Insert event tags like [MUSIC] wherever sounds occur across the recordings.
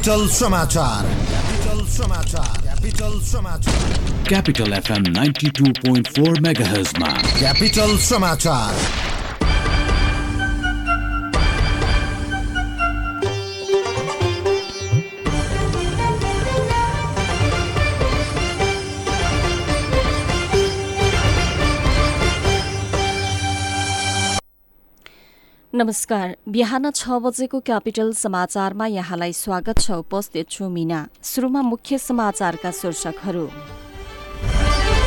Capital समाचार capital समाचार capital समाचार Capital FM 92.4 MHz मा क्यापिटल समाचार नमस्कार। बिहान छ बजेको क्यापिटल समाचारमा यहाँलाई स्वागत छ। उपस्थित छु मिना। सुरुमा मुख्य समाचारका शीर्षकहरू।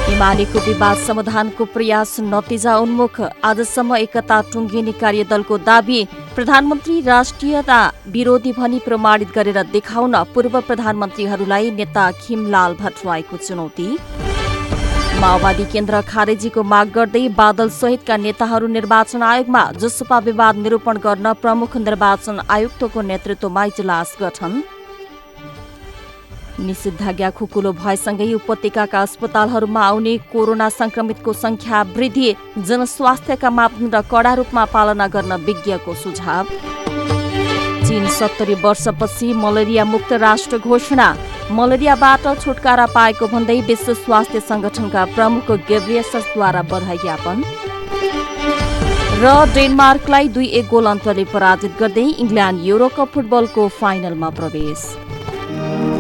हिमालीको विवाद समाधानको प्रयास नतिजा उन्मुख। आजसम्म एकता टुङ्गिने कार्यदलको दावी। प्रधानमन्त्री राष्ट्रियता विरोधी भनी प्रमाणित गरेर देखाउन पूर्व प्रधानमन्त्रीहरूलाई नेता खिमलाल भट्टराईको चुनौती। माओवादी केन्द्र खारेजीको माग गर्दै बादल सहितका नेताहरू निर्वाचन आयोगमा जसपा विवाद निरूपण गर्न प्रमुख निर्वाचन आयुक्तको नेतृत्वमा इजलास गठन। निषिद्धाज्ञा खुकुलो भएसँगै उपत्यकाका अस्पतालहरूमा आउने कोरोना संक्रमितको संख्या वृद्धि जनस्वास्थ्यका मापदण्ड कडा रूपमा पालना गर्न विज्ञको सुझाव। चीन सत्तरी वर्षपछि मलेरिया मुक्त राष्ट्र घोषणा। मलेरियाबाट छुटकारा पाएको भन्दै विश्व स्वास्थ्य संगठनका प्रमुख गेब्रियसद्वारा बधाई ज्ञापन। र डेनमार्कलाई दुई एक गोल अन्तरले पराजित गर्दै इङ्ल्यान्ड युरोकप फुटबलको फाइनलमा प्रवेश।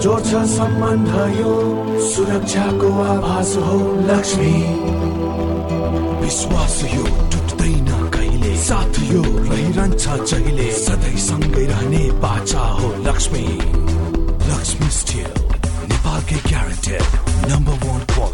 जोड्छ सम्बन्ध यो सुरक्षाको आभास हो लक्ष्मी। विश्वास यो टुट्दैन कहिले? साथ यो रहिरहन्छ जहिले? सधैँ सँगै रहने बाचा हो लक्ष्मी। लक्ष्मी स्टिल नेपालकै ग्यारेन्टेड नम्बर वान क्वालिटी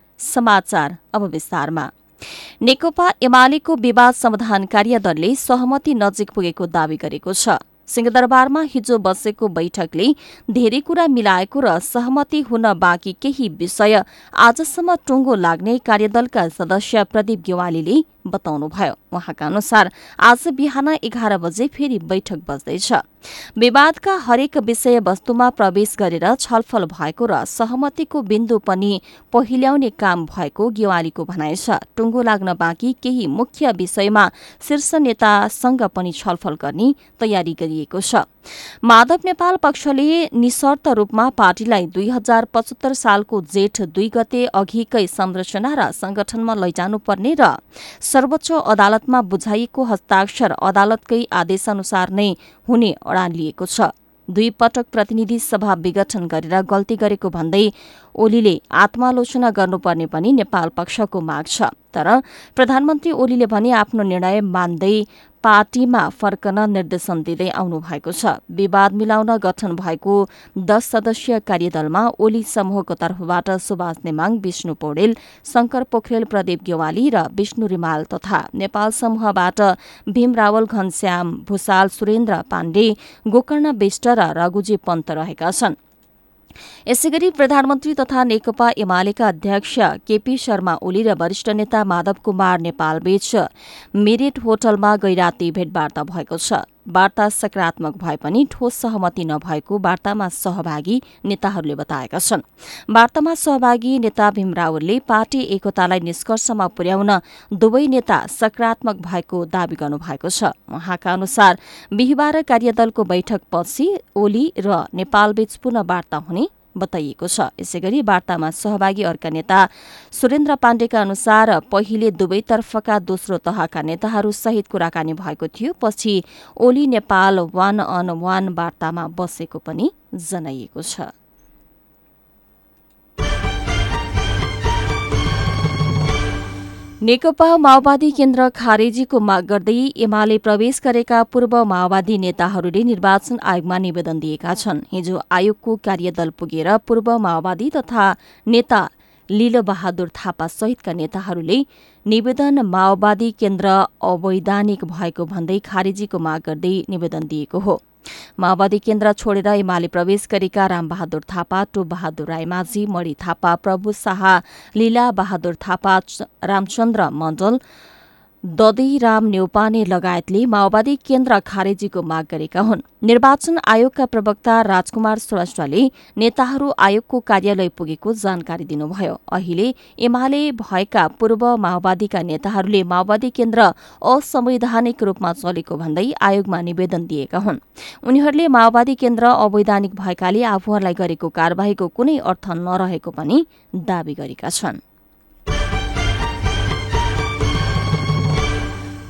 समाचार अब विस्तारमा। नेकपा एमालेको विवाद समाधान कार्यदलले सहमति नजिक पुगेको दावी गरेको छ। सिंहदरबारमा हिजो बसेको बैठकले धेरै कुरा मिलाएको र सहमति हुन बाँकी केही विषय आजसम्म टुङ्गो लाग्ने कार्यदलका सदस्य प्रदीप गेवालीले बताउनुभयो उहाँका अनुसार आज बिहान एघार बजे फेरि बैठक बस्दैछ। विवादका हरेक विषय वस्तुमा प्रवेश गरेर छलफल भएको र सहमतिको बिन्दु पनि पहिल्याउने काम भएको गेवालीको भनाइ छ। टुङ्गो लाग्न बाँकी केही मुख्य विषयमा शीर्ष नेतासँग पनि छलफल गर्ने तयारी गरिएको छ। माधव नेपाल पक्षले निशर्त रूपमा पार्टीलाई दुई हजार पचहत्तर सालको जेठ दुई गते अघिकै संरचना र संगठनमा लैजानुपर्ने र सर्वोच्च अदालतमा बुझाइएको हस्ताक्षर अदालतकै आदेशअनुसार नै हुने अडान लिएको छ। दुई पटक प्रतिनिधि सभा विघटन गरेर गल्ती गरेको भन्दै ओलीले आत्मालोचना गर्नुपर्ने पनि नेपाल पक्षको माग छ। तर प्रधानमन्त्री ओलीले भने आफ्नो निर्णय मान्दै पार्टीमा फर्कन निर्देशन दिँदै आउनु भएको छ। विवाद मिलाउन गठन भएको दश सदस्यीय कार्यदलमा ओली समूहको तर्फबाट सुभाष नेमाङ विष्णु पौडेल शंकर पोखरेल प्रदीप गेवाली र विष्णु रिमाल तथा नेपाल समूहबाट भीम रावल घनश्याम भूषाल सुरेन्द्र पाण्डे गोकर्ण विष्ट र रघुजी पन्त रहेका छन्। यसैगरी प्रधानमन्त्री तथा नेकपा एमालेका अध्यक्ष केपी शर्मा ओली र वरिष्ठ नेता माधव कुमार नेपालबीच मेरिट होटलमा गैराती भेटवार्ता भएको छ। वार्ता सकारात्मक भए पनि ठोस सहमति नभएको वार्तामा सहभागी नेताहरूले बताएका छन्। वार्तामा सहभागी नेता भीम रावलले पार्टी एकतालाई निष्कर्षमा पुर्याउन दुवै नेता सकारात्मक भएको दावी गर्नुभएको छ। उहाँका अनुसार बिहिबार कार्यदलको बैठकपछि ओली र नेपालबीच पुनः वार्ता हुने बताइएको छ। यसैगरी वार्तामा सहभागी अर्का नेता सुरेन्द्र पाण्डेका अनुसार पहिले दुवैतर्फका दोस्रो तहका नेताहरू सहित कुराकानी भएको थियो। पछि Oli Nepal one on one वार्तामा बसेको पनि जनाइएको छ। नेकपा माओवादी केन्द्र खारेजीको माग गर्दै एमाले प्रवेश गरेका पूर्व माओवादी नेताहरूले निर्वाचन आयोगमा निवेदन दिएका छन्। हिजो आयोगको कार्यदल पुगेर पूर्व माओवादी तथा नेता बहादुर थापा सहितका नेताहरूले निवेदन माओवादी केन्द्र अवैधानिक भएको भन्दै खारेजीको माग गर्दै निवेदन दिएको हो। माओवादी केन्द्र छोडेर एमाले प्रवेश गरेका रामबहादुर थापा टो बहादुर रायमाझी मणि थापा प्रभु शाह लीला बहादुर थापा रामचन्द्र मण्डल ददैराम नेौपाने लगायतले माओवादी केन्द्र खारेजीको माग गरेका हुन्। निर्वाचन आयोगका प्रवक्ता राजकुमार श्रेष्ठले नेताहरू आयोगको कार्यालय पुगेको जानकारी दिनुभयो। अहिले एमाले भएका पूर्व माओवादीका नेताहरूले माओवादी केन्द्र असंवैधानिक रूपमा चलेको भन्दै आयोगमा निवेदन दिएका हुन्। उनीहरूले माओवादी केन्द्र अवैधानिक भएकाले आफूहरूलाई गरेको कार्यवाहीको कुनै अर्थ नरहेको पनि दावी गरेका छन्।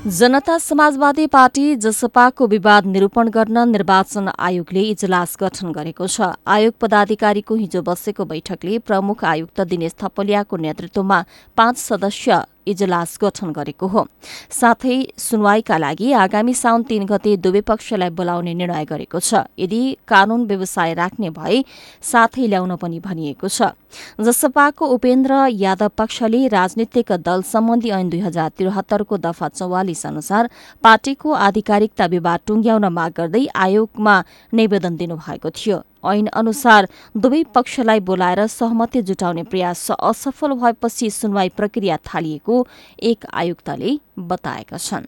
जनता समाजवादी पार्टी जसपाको विवाद निरूपण गर्न निर्वाचन आयोगले इजलास गठन गरेको छ। आयोग पदाधिकारीको हिजो बसेको बैठकले प्रमुख आयुक्त दिनेश थपलियाको नेतृत्वमा पाँच सदस्य इजलास गठन गरेको हो। साथै सुनवाईका लागि आगामी साउन तीन गते दुवै पक्षलाई बोलाउने निर्णय गरेको छ। यदि कानून व्यवसाय राख्ने भए साथै ल्याउन पनि भनिएको छ। जसपाको उपेन्द्र यादव पक्षले राजनीतिक दल सम्बन्धी ऐन दुई हजार त्रिहत्तरको दफा चौवालिस अनुसार पार्टीको आधिकारिकता विवाद टुंग्याउन माग गर्दै आयोगमा निवेदन दिनुभएको थियो। ऐन अनुसार दुवै पक्षलाई बोलाएर सहमति जुटाउने प्रयास असफल भएपछि सुनवाई प्रक्रिया थालिएको एक आयुक्तले बताएका छन्।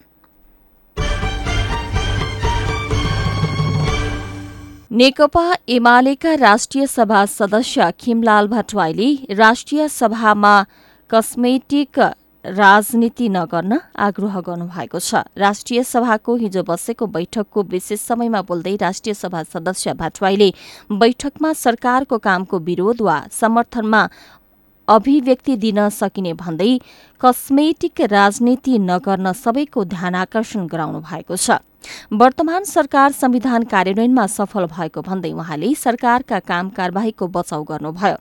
नेकपा एमालेका राष्ट्रिय सभा सदस्य खिमलाल भट्टराईले राष्ट्रिय सभामा कस्मेटिक राजनीति नगर्न आग्रह गर्नुभएको छ। राष्ट्रिय सभाको हिजो बसेको बैठकको विशेष समयमा बोल्दै राष्ट्रिय सभा सदस्य भाटवाईले बैठकमा सरकारको कामको विरोध वा समर्थनमा अभिव्यक्ति दिन सकिने भन्दै कस्मेटिक राजनीति नगर्न सबैको ध्यान आकर्षण गराउनु भएको छ। वर्तमान सरकार संविधान कार्यान्वयनमा सफल भएको भन्दै उहाँले सरकारका काम कार्यवाहीको बचाउ गर्नुभयो।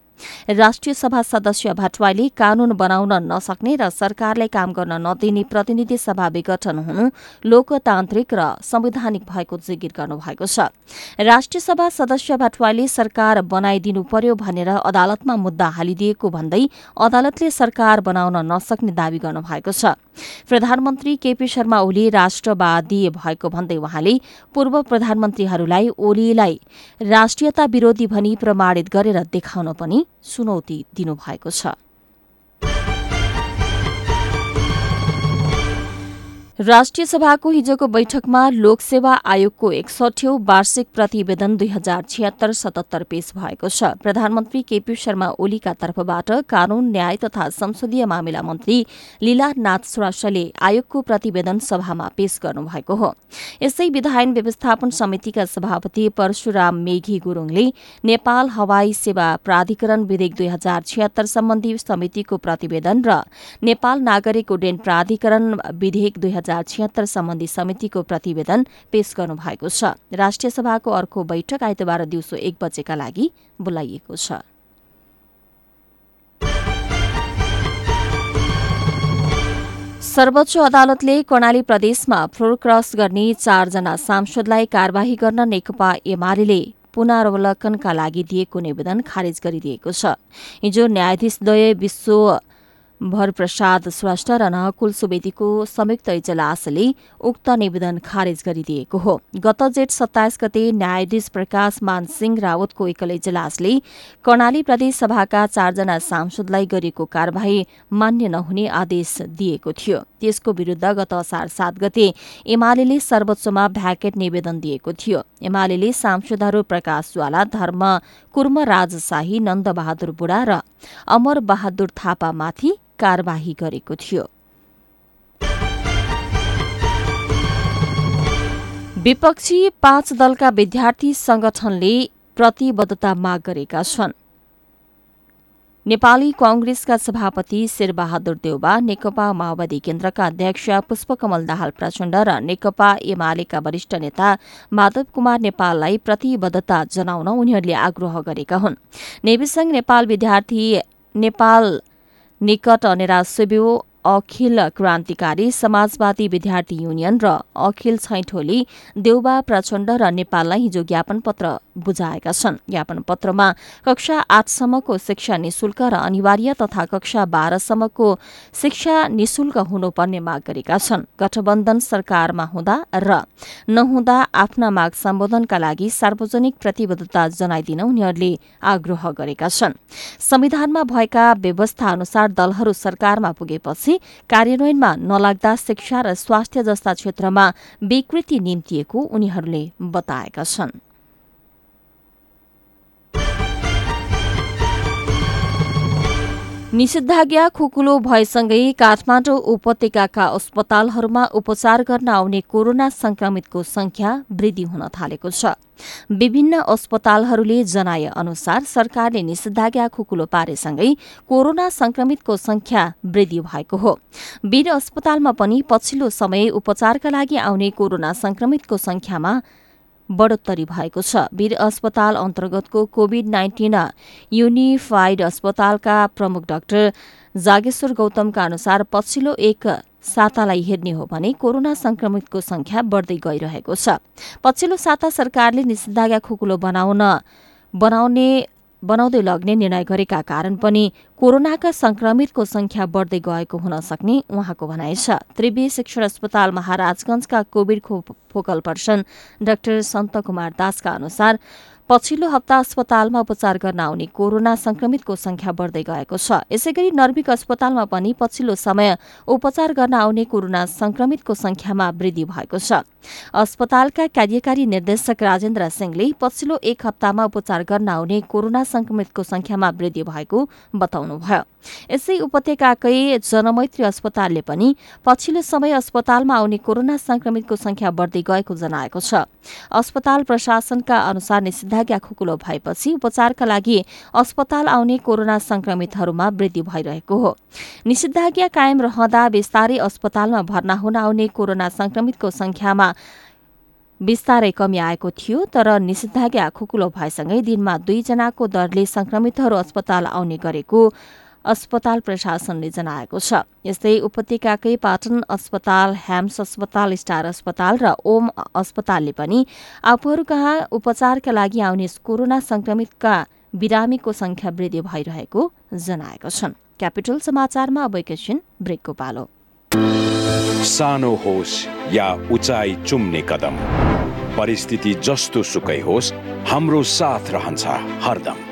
राष्ट्रिय सभा सदस्य भट्टराईले कानून बनाउन नसक्ने र सरकारले काम गर्न नदिने प्रतिनिधि सभा विघटन हुनु लोकतान्त्रिक र संवैधानिक भएको जिकिर गर्नुभएको छ। राष्ट्रिय सभा सदस्य भट्टराईले सरकार बनाइदिनु पर्यो भनेर अदालतमा मुद्दा हालिदिएको भन्दै अदालतले सरकार बनाउन नसक्ने दावी गर्नुभएको छ। प्रधानमन्त्री केपी शर्मा ओली राष्ट्रवादी भएको भन्दै उहाँले पूर्व प्रधानमन्त्रीहरूलाई ओलीलाई राष्ट्रियता विरोधी भनी प्रमाणित गरेर देखाउन पनि चुनौती दिनुभएको छ। राष्ट्रिय सभाको हिजोको बैठकमा लोकसेवा आयोगको एकसठौं वार्षिक प्रतिवेदन दुई हजार छिहत्तर सतहत्तर पेश भएको छ। प्रधानमन्त्री केपी शर्मा ओलीका तर्फबाट कानून न्याय तथा संसदीय मामिला मन्त्री लीलानाथ श्रेष्ठले आयोगको प्रतिवेदन सभामा पेश गर्नुभएको हो। यसै विधायन व्यवस्थापन समितिका सभापति परशुराम मेघी गुरूङले नेपाल हवाई सेवा प्राधिकरण विधेयक दुई हजार छिहत्तर सम्बन्धी समितिको प्रतिवेदन र नेपाल नागरिक उड्डयन प्राधिकरण विधेयक दुई छिहत्तर सम्बन्धी समितिको प्रतिवेदन पेश गर्नुभएको छ। राष्ट्रिय सभाको अर्को बैठक आइतबार दिउँसो एक बजेका लागि बोलाइएको छ। सर्वोच्च अदालतले कर्णाली प्रदेशमा फ्लोर क्रस गर्ने चारजना सांसदलाई कार्यवाही गर्न नेकपा एमाले पुनरावलोकनका लागि दिएको निवेदन खारेज गरिदिएको छ। हिजो न्यायाधीशद्वय विश्व भरप्रसाद श्रेष्ठ र नहकुल सुवेदीको संयुक्त इजलासले उक्त निवेदन खारेज गरिदिएको हो। गत जेठ सत्ताइस गते न्यायाधीश प्रकाश मानसिंह रावतको एकल इजलासले कर्णाली प्रदेश सभाका चारजना सांसदलाई गरिएको कार्यवाही मान्य नहुने आदेश दिएको थियो। त्यसको विरूद्ध गत असार सात गते एमाले सर्वोच्चमा भ्याकेट निवेदन दिएको थियो। एमाले सांसदहरू प्रकाश ज्वाला धर्म कुर्म राजशाही नन्दबहादुर बुढा र अमर बहादुर थापामाथि कार्यवाही गरेको थियो। विपक्षी पाँच दलका विद्यार्थी संगठनले प्रतिबद्धता माग गरेका छन्। नेपाली कांग्रेसका सभापति शेरबहादुर देउबा नेकपा माओवादी केन्द्रका अध्यक्ष पुष्पकमल दाहाल प्रचण्ड र नेकपा एमालेका वरिष्ठ नेता माधव कुमार नेपाललाई प्रतिबद्धता जनाउन उनीहरूले आग्रह गरेका हुन्। नेविसंघ नेपाल विद्यार्थी नेपाल निकट निराश्रव्य अखिल क्रान्तिकारी समाजवादी विद्यार्थी युनियन र अखिल छैठोली देउबा प्रचण्ड र नेपाललाई हिजो ज्ञापन पत्र बुझाएका छन्। ज्ञापन पत्रमा कक्षा आठसम्मको शिक्षा निशुल्क र अनिवार्य तथा कक्षा बाह्रसम्मको शिक्षा निशुल्क हुनुपर्ने माग गरेका छन्। गठबन्धन सरकारमा हुँदा र नहुँदा आफ्ना माग सम्बोधनका लागि सार्वजनिक प्रतिबद्धता जनाइदिन उनीहरूले आग्रह गरेका छन्। संविधानमा भएका व्यवस्था अनुसार दलहरू सरकारमा पुगेपछि कार्यान्वयनमा नलाग्दा शिक्षा र स्वास्थ्य जस्ता क्षेत्रमा विकृति निम्तिएको उनीहरूले बताएका छन्। निषेधाज्ञा खुकुलो भएसँगै काठमाडौँ उपत्यकाका अस्पतालहरूमा उपचार गर्न आउने कोरोना संक्रमितको संख्या वृद्धि हुन थालेको छ। विभिन्न अस्पतालहरूले जनाए अनुसार सरकारले निषेधाज्ञा खुकुलो पारेसँगै कोरोना संक्रमितको संख्या वृद्धि भएको हो। वीर अस्पतालमा पनि पछिल्लो समय उपचारका लागि आउने कोरोना संक्रमितको संख्यामा बढोत्तरी भएको छ। वीर अस्पताल अन्तर्गतको कोविड नाइन्टिन युनिफाइड अस्पतालका प्रमुख डाक्टर जागेश्वर गौतमका अनुसार पछिल्लो एक सातालाई हेर्ने हो भने कोरोना संक्रमितको संख्या बढ्दै गइरहेको छ। पछिल्लो साता सरकारले निषेधाज्ञा खुकुलो बनाउन बनाउने बनाउँदै लग्ने निर्णय गरेका कारण पनि कोरोनाका संक्रमितको संख्या बढ्दै गएको हुन सक्ने उहाँको भनाइ छ। त्रिवी शिक्षण अस्पताल महाराजगंजका COVID focal person doctor Sant Kumar दासका अनुसार पछिल्लो हप्ता अस्पतालमा उपचार गर्न आउने कोरोना संक्रमितको संख्या बढ्दै गएको छ। यसै गरी नर्विक अस्पतालमा पनि पछिल्लो समय उपचार गर्न आउने कोरोना संक्रमितको संख्यामा वृद्धि भएको छ। अस्पतालका कार्यकारी निर्देशक राजेन्द्र सिंहले पछिल्लो एक हप्तामा उपचार गर्न आउने कोरोना संक्रमितको संख्यामा वृद्धि भएको बताउनुभयो। यसै उपत्यकाकै जनमैत्री अस्पतालले पनि पछिल्लो समय अस्पतालमा आउने कोरोना संक्रमितको संख्या बढ्दै गएको जनाएको छ। अस्पताल प्रशासनका अनुसार निषेधाज्ञा खुकुलो भएपछि उपचारका लागि अस्पताल आउने कोरोना संक्रमितहरूमा वृद्धि भइरहेको हो। निषेधाज्ञा कायम रहँदा बिस्तारै अस्पतालमा भर्ना हुन आउने कोरोना संक्रमितको संख्यामा बिस्तारै कमी आएको थियो तर निषेधाज्ञा खुकुलो भएसँगै दिनमा दुईजनाको दरले संक्रमितहरू अस्पताल आउने गरेको अस्पताल प्रशासनले जनाएको छ। यस्तै उपत्यकाकै पाटन अस्पताल ह्याम्स अस्पताल स्टार अस्पताल र ओम अस्पतालले पनि आफूहरू कहाँ उपचारका लागि आउने कोरोना संक्रमितका बिरामीको संख्या वृद्धि भइरहेको जनाएका छन्। क्यापिटल समाचारमा अब एकैछिन ब्रेकको पालो सानो होस् या उचाइ चुम्ने कदम। परिस्थिति जस्तो सुकै होस् हाम्रो साथ रहन्छ हरदम।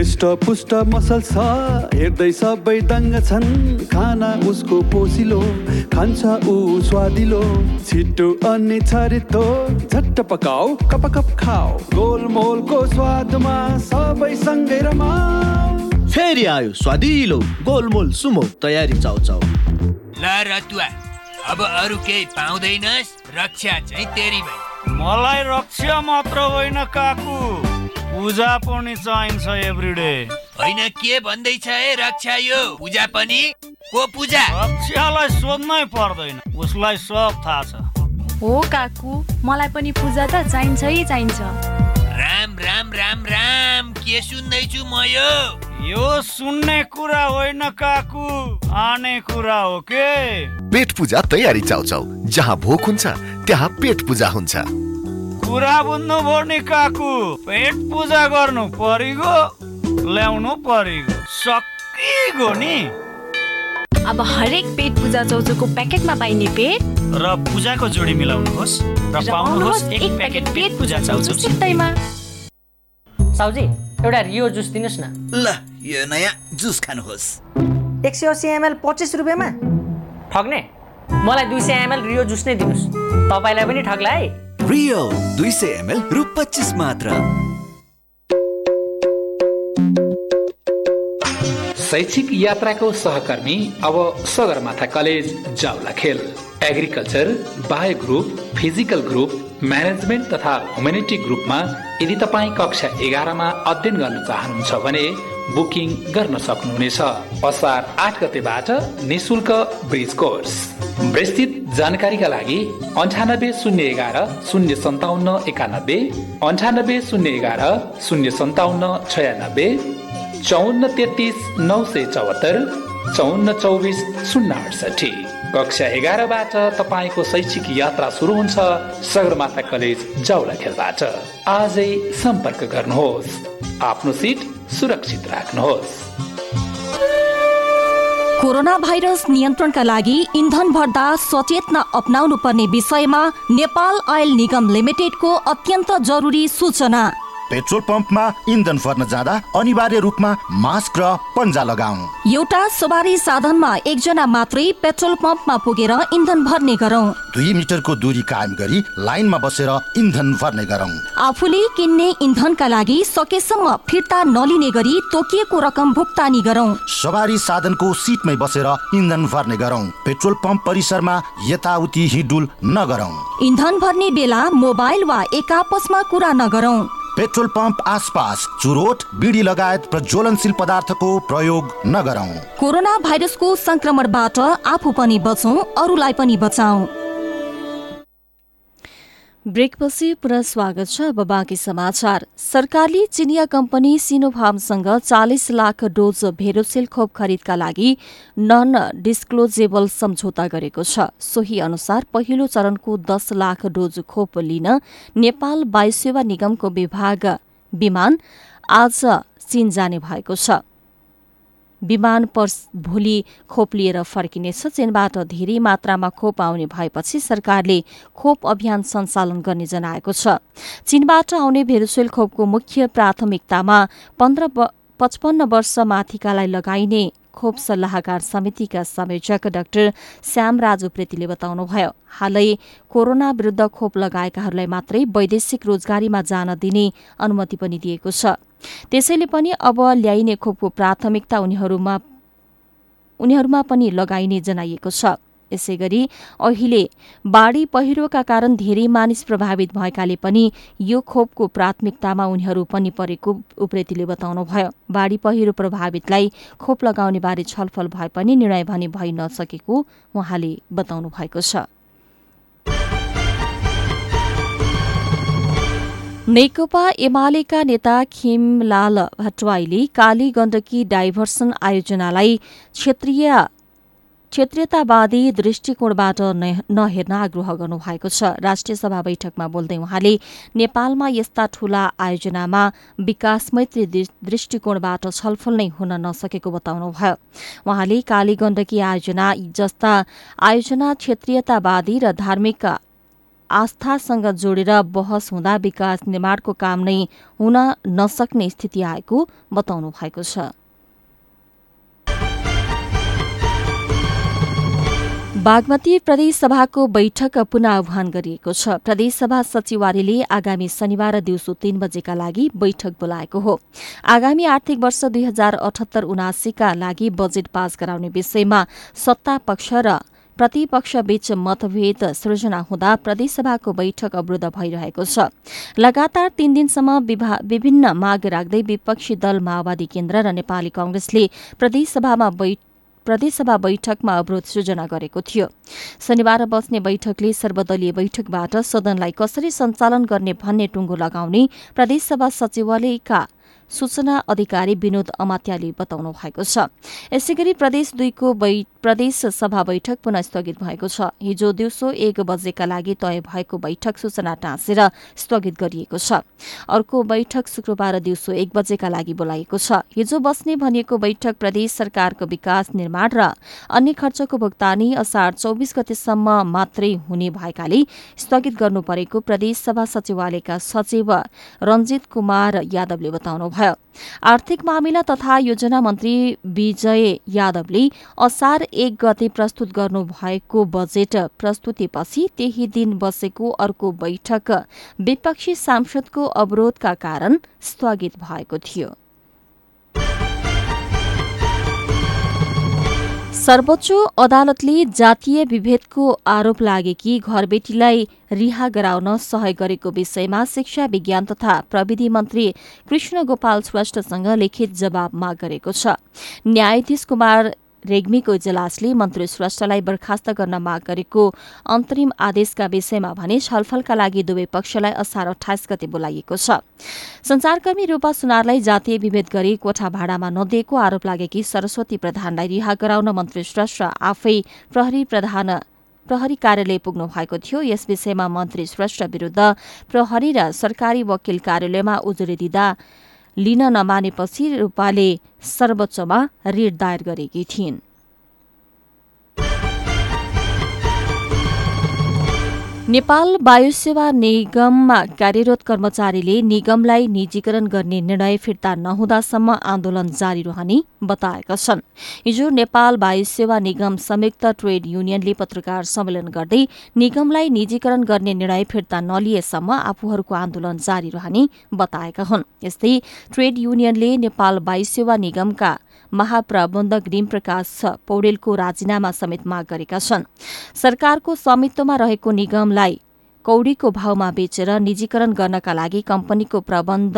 पृष्ठ पुष्ट मसल छ। हेर्दै सबै दङ्ग छन्। खाना उसको पोसिलो खान्छ ऊ स्वादिलो। छिटो अनि छरितो झट्ट पकाऊ कप कप खाऊ। गोलमोलको स्वादमा सबै सँगै रमाऊ। फेरि आयो स्वादिलो गोलमोल सुमो तयारी चाउ चाउ ल रतुवा अब अरू केही पाउँदैनस्? रक्षा चाहिँ तेरी भाइ मलाई रक्षा मात्र होइन काकु। पूजा पनि चाहिन्छ एभ्रिडे होइन के भन्दैछ है रक्षा यो? पूजा पनि? को पूजा? रक्षालाई सोध्नै पर्दैन उसलाई सब थाहा छ। हो काकु मलाई पनि पूजा त चाहिन्छै चाहिन्छ। राम राम राम राम के सुन्दैछु म यो? यो सुन्ने कुरा होइन काकु आने कुरा हो के? पेट पूजा तयारी चाउचाउ जहाँ भोक हुन्छ त्यहाँ पेट पूजा हुन्छ। कुरा बुझ्नु नि काकु। पेट पूजा गर्नु परिगो ल्याउनु परिगो। सकिगो नि। अब हरेक पेट पूजा चौचोको प्याकेटमा पाइने पेट। र पूजाको जोडी मिलाउनुहोस् र पाउनुहोस् एक प्याकेट पेट पूजा चाउचो सित्तैमा। साउजी एउटा रियो जुस दिनुहोस् न। ल यो नयाँ जुस खानुहोस्। एक सय अस्सी एमएल पच्चिस रुपियाँमा। ठग्ने? मलाई दुई सय एमएल रियो जुस नै दिनुहोस्। तपाईँलाई पनि ठग्ला है। रियो एमएल रु पच्चिस मात्र। शैक्षिक यात्राको सहकर्मी अब Sagarmatha college Jawalakhel. Agriculture bio group physical group management तथा ह्युमेनिटी ग्रुपमा यदि तपाईँ कक्षा एघारमा अध्ययन गर्न चाहनुहुन्छ भने बुकिङ गर्न सक्नुहुनेछ। असार आठ गतेबाट निशुल्क ब्रिज कोर्स। विस्तृत जानकारीका लागि अन्ठानब्बे शून्य एघार शून्य सन्ताउन्न एकानब्बे अन्ठानब्बे शून्य एघार शून्य सन्ताउन्न छयानब्बे चौन्न तेत्तिस नौ सय चौहत्तर चौन्न चौबिस शून्य अडसठी कक्षा एघारबाट तपाईँको शैक्षिक यात्रा सुरु हुन्छ सगरमाथा कलेज जाउला खेलबाट आजै सम्पर्क गर्नुहोस्। आफ्नो सिट सुरक्षित राख्नुहोस्। कोरोना भाइरस नियन्त्रणका लागि इन्धन भर्दा सचेतना अप्नाउनु पर्ने विषयमा नेपाल आयल निगम लिमिटेडको अत्यन्त जरुरी सूचना। पेट्रोल पम्पमा इन्धन भर्न जाँदा अनिवार्य रूपमा मास्क र पन्जा लगाऊ। एउटा सवारी साधनमा एकजना मात्रै पेट्रोल पम्पमा पुगेर इन्धन भर्ने गरौँ। दुई मिटरको दूरी कायम गरी लाइनमा बसेर इन्धन भर्ने गरौँ। आफूले किन्ने इन्धनका लागि सकेसम्म फिर्ता नलिने गरी तोकिएको रकम भुक्तानी गरौँ। सवारी साधनको सिटमै बसेर इन्धन भर्ने गरौँ। पेट्रोल पम्प परिसरमा यताउति हिडुल नगरौँ। इन्धन भर्ने बेला मोबाइल वा एक आपसमा कुरा नगरौँ। पेट्रोल पम्प आसपास चुरोट बिडी लगायत प्रज्वलनशील पदार्थको प्रयोग नगरौँ। कोरोना भाइरसको संक्रमणबाट आफू पनि बचौँ अरूलाई पनि बचाऊ ब्रेकपछि पुनः स्वागत छ अब समाचार। सरकारले चिनिया कम्पनी सिनोफार्मसँग चालिस लाख डोज भेरोसेल खोप खरिदका लागि नन डिस्क्लोजेबल सम्झौता गरेको छ। सोही अनुसार पहिलो चरणको दस लाख डोज खोप लिन नेपाल वायुसेवा निगमको विभाग विमान आज चीन जाने भएको छ। विमान पर्स भोलि खोप लिएर फर्किनेछ। चीनबाट धेरै मात्रामा खोप आउने भएपछि सरकारले खोप अभियान सञ्चालन गर्ने जनाएको छ। चीनबाट आउने भेरुसेल खोपको मुख्य प्राथमिकतामा पन्ध्र पचपन्न वर्ष माथिकालाई लगाइने खोप सल्लाहकार समितिका संयोजक डाक्टर श्याम राजु प्रेतीले बताउनुभयो हालै कोरोना विरूद्ध खोप लगाएकाहरूलाई मात्रै वैदेशिक रोजगारीमा जान दिने अनुमति पनि दिएको छ। त्यसैले पनि अब ल्याइने खोपको प्राथमिकता उनीहरूमा उनीहरूमा पनि लगाइने जनाइएको छ। यसै गरी अहिले बाढी पहिरोका कारण धेरै मानिस प्रभावित भएकाले पनि यो खोपको प्राथमिकतामा उनीहरू पनि परेको उप्रेतीले बताउनुभयो। बाढी पहिरो प्रभावितलाई खोप लगाउने बारे छलफल भए पनि निर्णय भने भइ नसकेको उहाँले बताउनु भएको छ। नेकपा एमालेका नेता खिमलाल भट्टराईले काली गण्डकी डाइभर्सन आयोजनालाई क्षेत्रीय क्षेत्रीयतावादी दृष्टिकोणबाट नहेर्न आग्रह गर्नुभएको छ। राष्ट्रिय सभा बैठकमा बोल्दै उहाँले नेपालमा यस्ता ठूला आयोजनामा विकास मैत्री दृष्टिकोणबाट छलफल नै हुन नसकेको बताउनुभयो। उहाँले काली गण्डकी आयोजना जस्ता आयोजना क्षेत्रीयतावादी र धार्मिक आस्थासँग जोडेर बहस हुँदा विकास निर्माणको काम नै हुन नसक्ने स्थिति आएको बताउनु भएको छ। बागमती प्रदेशसभाको बैठक पुनः आह्वान गरिएको छ। प्रदेशसभा सचिवालयले आगामी शनिबार दिउँसो तीन बजेका लागि बैठक बोलाएको हो। आगामी आर्थिक वर्ष दुई हजार अठहत्तर उनासीका लागि बजेट पास गराउने विषयमा सत्ता पक्ष र प्रतिपक्षबीच मतभेद सृजना हुँदा प्रदेशसभाको बैठक अवरुद्ध भइरहेको छ। लगातार तीन दिनसम्म विभिन्न माग राख्दै विपक्षी दल माओवादी केन्द्र र नेपाली कंग्रेसले प्रदेशसभामा प्रदेशसभा बैठकमा अवरोध सृजना गरेको थियो। शनिबार बस्ने बैठकले सर्वदलीय बैठकबाट सदनलाई कसरी सञ्चालन गर्ने भन्ने टुङ्गो लगाउने प्रदेशसभा सचिवालयका सूचना अधिकारी विनोद अमात्याले बताउनु भएको छ। यसै गरी प्रदेश दुईको प्रदेश सभा बैठक पुनः स्थगित भएको छ। हिजो दिउँसो एक बजेका लागि तय भएको बैठक सूचना टाँसेर स्थगित गरिएको छ। अर्को बैठक शुक्रबार दिउँसो एक बजेका लागि बोलाइएको छ। हिजो बस्ने भनिएको बैठक प्रदेश सरकारको विकास निर्माण र अन्य खर्चको भुक्तानी असार चौबिस गतेसम्म मात्रै हुने भएकाले स्थगित गर्नु परेको प्रदेश सभा सचिवालयका सचिव रञ्जित कुमार यादवले बताउनुभयो भयो। आर्थिक मामिला तथा योजना मन्त्री विजय यादवले असार एक गते प्रस्तुत गर्नुभएको बजेट प्रस्तुतिपछि त्यही दिन बसेको अर्को बैठक विपक्षी सांसदको अवरोधका कारण स्थगित भएको थियो। सर्वोच्च अदालतले जातीय विभेदको आरोप लागेकी घरबेटीलाई रिहा गराउन सहयोग गरेको विषयमा शिक्षा विज्ञान तथा प्रविधि मन्त्री कृष्ण गोपाल श्रेष्ठसँग लिखित जवाब माग गरेको छ। न्यायाधीश कुमार रेग्मीको इजलासले मन्त्री श्रेष्ठलाई बर्खास्त गर्न माग गरेको अन्तरिम आदेशका विषयमा भने छलफलका लागि दुवै पक्षलाई असार अठाइस गते बोलाइएको छ। संचारकर्मी रूपा सुनारलाई जातीय विभेद गरी कोठा भाडामा नदिएको आरोप लागेकी सरस्वती प्रधानलाई रिहा गराउन मन्त्री श्रेष्ठ आफै प्रहरी प्रधान प्रहरी कार्यालय पुग्नु भएको थियो। यस विषयमा मन्त्री श्रेष्ठ विरूद्ध प्रहरी र सरकारी वकिल कार्यालयमा उजुरी दिँदा लिन नमानेपछि रूपाले सर्वोच्चमा रिट दायर गरेकी थिइन्। नेपाल वायुसेवा निगममा कार्यरत कर्मचारीले निगमलाई निजीकरण गर्ने निर्णय फिर्ता नहुँदासम्म आन्दोलन जारी रहने बताएका छन्। हिजो नेपाल वायुसेवा निगम संयुक्त ट्रेड युनियनले पत्रकार सम्मेलन गर्दै निगमलाई निजीकरण गर्ने निर्णय फिर्ता नलिएसम्म आफूहरूको आन्दोलन जारी रहने बताएका हुन्। यस्तै ट्रेड युनियनले नेपाल वायुसेवा निगमका महाप्रबन्धक प्रकाश पौडेलको राजीनामा समेत माग गरेका छन्। सरकारको स्वामित्वमा रहेको निगमलाई कौडीको भावमा बेचेर निजीकरण गर्नका लागि कम्पनीको प्रबन्ध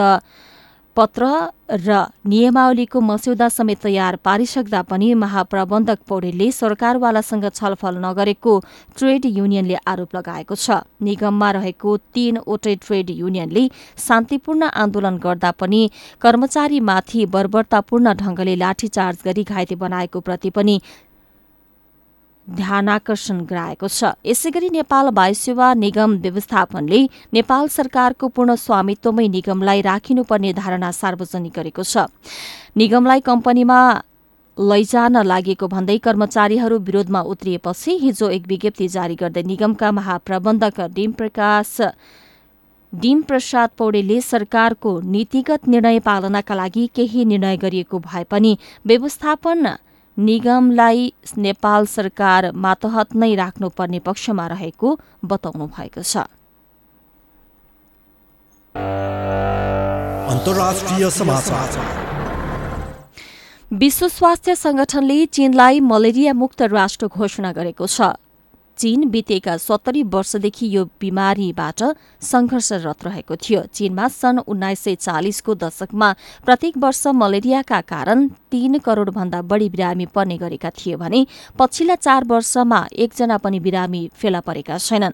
पत्र र नियमावलीको मस्यौदा समेत तयार। पारिसक्दा पनि महाप्रबन्धक पौडेलले सरकारवालासँग छलफल नगरेको ट्रेड युनियनले आरोप लगाएको छ। निगममा रहेको तीनवटै ट्रेड युनियनले शान्तिपूर्ण आन्दोलन गर्दा पनि कर्मचारीमाथि बर्बरतापूर्ण ढंगले लाठीचार्ज गरी घाइते बनाएको प्रति पनि ध्यानाकर्षण गराएको छ। यसै गरी नेपाल वायुसेवा निगम व्यवस्थापनले नेपाल सरकारको पूर्ण स्वामित्वमै निगमलाई राखिनुपर्ने धारणा सार्वजनिक गरेको छ। निगमलाई कम्पनीमा लैजान लागेको भन्दै कर्मचारीहरू विरोधमा उत्रिएपछि हिजो एक विज्ञप्ति जारी गर्दै निगमका महाप्रबन्धक डिम प्रकाश डिम प्रसाद पौडेलले सरकारको नीतिगत निर्णय पालनाका लागि केही निर्णय गरिएको भए पनि व्यवस्थापन निगमलाई नेपाल सरकार मातहत नै राख्नुपर्ने पक्षमा रहेको बताउनु भएको छ विश्व स्वास्थ्य संगठनले चीनलाई मलेरिया मुक्त राष्ट्र घोषणा गरेको छ। चीन बितेका सत्तरी वर्षदेखि यो बिमारीबाट संघर्षरत रहेको थियो। चीनमा सन् उन्नाइस सय चालिसको दशकमा प्रत्येक वर्ष मलेरियाका कारण तीन करोड़ भन्दा बढ़ी बिरामी पर्ने गरेका थिए भने पछिल्ला चार वर्षमा एकजना पनि बिरामी फेला परेका छैनन्।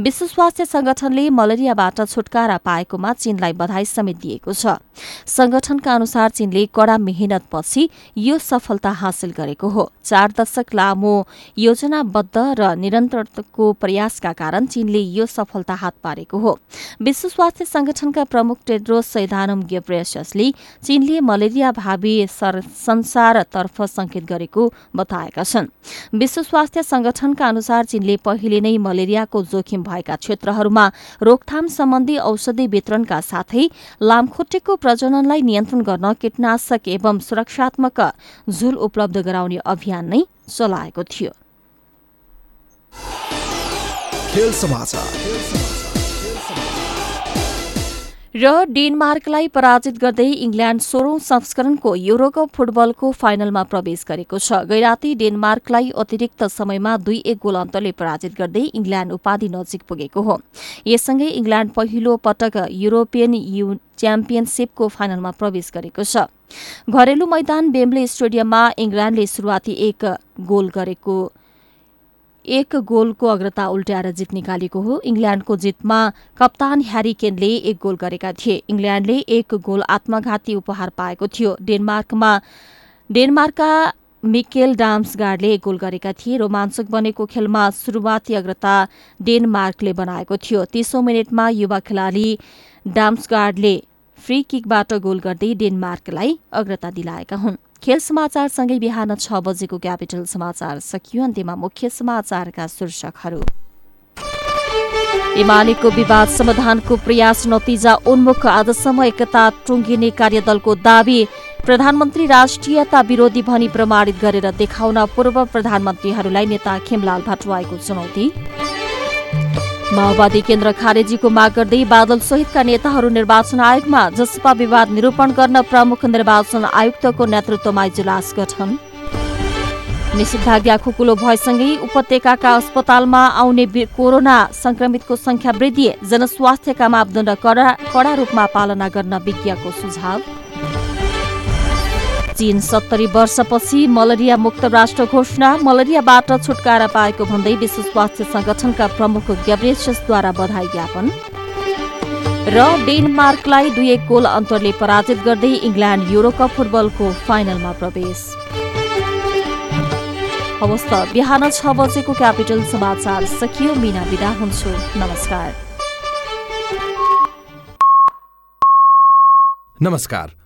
विश्व स्वास्थ्य संगठनले मलेरियाबाट छुटकारा पाएकोमा चीनलाई बधाई समेत दिएको छ। संगठनका अनुसार चीनले कड़ा मेहनतपछि यो सफलता हासिल गरेको हो। चार दशक लामो योजनाबद्ध र निरन्तरको प्रयासका कारण चीनले यो सफलता हात पारेको हो। विश्व स्वास्थ्य संगठनका प्रमुख टेड्रोस सैदानम गेब्रेसले चीनले मलेरिया भावी संसारतर्फ संकेत गरेको बताएका छन्। विश्व स्वास्थ्य संगठनका अनुसार चीनले पहिले नै मलेरियाको जोखिम भएका क्षेत्रहरूमा रोकथाम सम्बन्धी औषधि वितरणका साथै लामखुट्टेको प्रजननलाई नियन्त्रण गर्न कीटनाशक एवं सुरक्षात्मक झुल उपलब्ध गराउने अभियान नै चलाएको थियो। र डेनमार्कलाई पराजित गर्दै इङ्ल्याण्ड सोह्रौं संस्करणको युरोकप फुटबलको फाइनलमा प्रवेश गरेको छ। गैराती डेनमार्कलाई अतिरिक्त समयमा दुई एक गोल अन्तरले पराजित गर्दै इङ्ल्याण्ड उपाधि नजिक पुगेको हो। यससँगै इङ्ल्याण्ड पहिलो पटक युरोपियन यु च्याम्पियनसिपको फाइनलमा प्रवेश गरेको छ। घरेलु मैदान बेम्बले स्टेडियममा इङ्ल्याण्डले सुरुवाती एक गोल गरेको एक गोलको अग्रता उल्ट्याएर जित निकालेको हो। इङ्ल्याण्डको जितमा कप्तान ह्यारी केनले एक गोल गरेका थिए। इङ्ल्याण्डले एक गोल आत्मघाती उपहार पाएको थियो। डेनमार्कमा डेनमार्कका मिकेल डाम्सगार्डले एक गोल गरेका थिए। रोमाञ्चक बनेको खेलमा सुरुवाती अग्रता डेनमार्कले बनाएको थियो। तीसौं मिनटमा युवा खेलाडी डाम्सगार्डले फ्री किकबाट गोल गर्दै डेनमार्कलाई अग्रता दिलाएका हुन्। खेल समाचारसँगै बिहान छ बजेको क्यापिटल समाचार सकियो। अन्त्यमा मुख्य समाचारका शीर्षकहरू। एमालेको विवाद समाधानको प्रयास नतिजा उन्मुख आजसम्म एकता टुङ्गिने कार्यदलको दावी। प्रधानमन्त्री राष्ट्रियता विरोधी भनी प्रमाणित गरेर देखाउन पूर्व प्रधानमन्त्रीहरूलाई नेता खेमलाल भट्टराईको चुनौती। माओवादी केन्द्र खारेजीको माग गर्दै बादल सहितका नेताहरू निर्वाचन आयोगमा जसपा विवाद निरूपण गर्न प्रमुख निर्वाचन आयुक्तको नेतृत्वमा इजलास गठन। निषेधाज्ञा खुकुलो भएसँगै उपत्यकाका अस्पतालमा आउने कोरोना संक्रमितको संख्या वृद्धि जनस्वास्थ्यका मापदण्ड कडा रूपमा पालना गर्न विज्ञको सुझाव। चीन सत्तरी वर्षपछि मलेरिया मुक्त राष्ट्र घोषणा मलेरियाबाट छुटकारा पाएको भन्दै विश्व स्वास्थ्य संगठनका प्रमुख ग्याब्रेसद्वारा बधाई ज्ञापन। र डेनमार्कलाई दुई एक गोल अन्तरले पराजित गर्दै इङ्ल्याण्ड युरोकप फुटबलको फाइनलमा प्रवेश। हवस् त बिहान छ बजेको क्यापिटल समाचार सकियो। मिना विदा हुन्छु। नमस्कार। नमस्कार।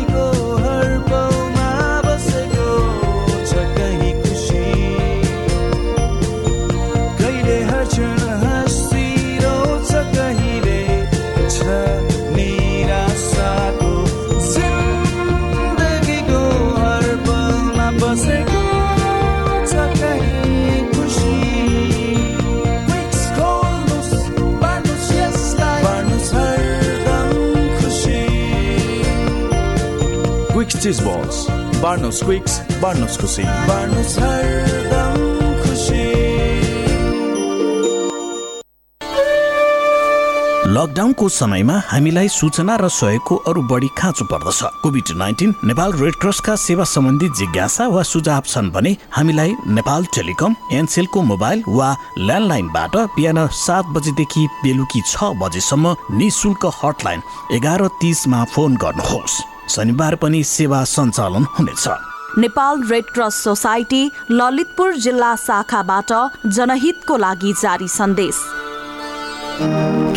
balls बार्नुहोस् क्विक्स बार्नुहोस् खुसी लकडाउनको समयमा हामीलाई सूचना र सहयोगको अरू बढी खाँचो पर्दछ। कोभिड नाइन्टिन नेपाल रेड क्रसका सेवा सम्बन्धी जिज्ञासा वा सुझाव छन् भने हामीलाई नेपाल टेलिकम एनसेलको मोबाइल वा ल्यान्डलाइनबाट बिहान सात बजेदेखि बेलुकी छ बजेसम्म निशुल्क हटलाइन एघार तिसमा फोन गर्नुहोस्। शनिबार पनि सेवा सञ्चालन हुनेछ। Nepal Red Cross Society Lalitpur जिल्ला शाखाबाट जनहितको लागि जारी सन्देश।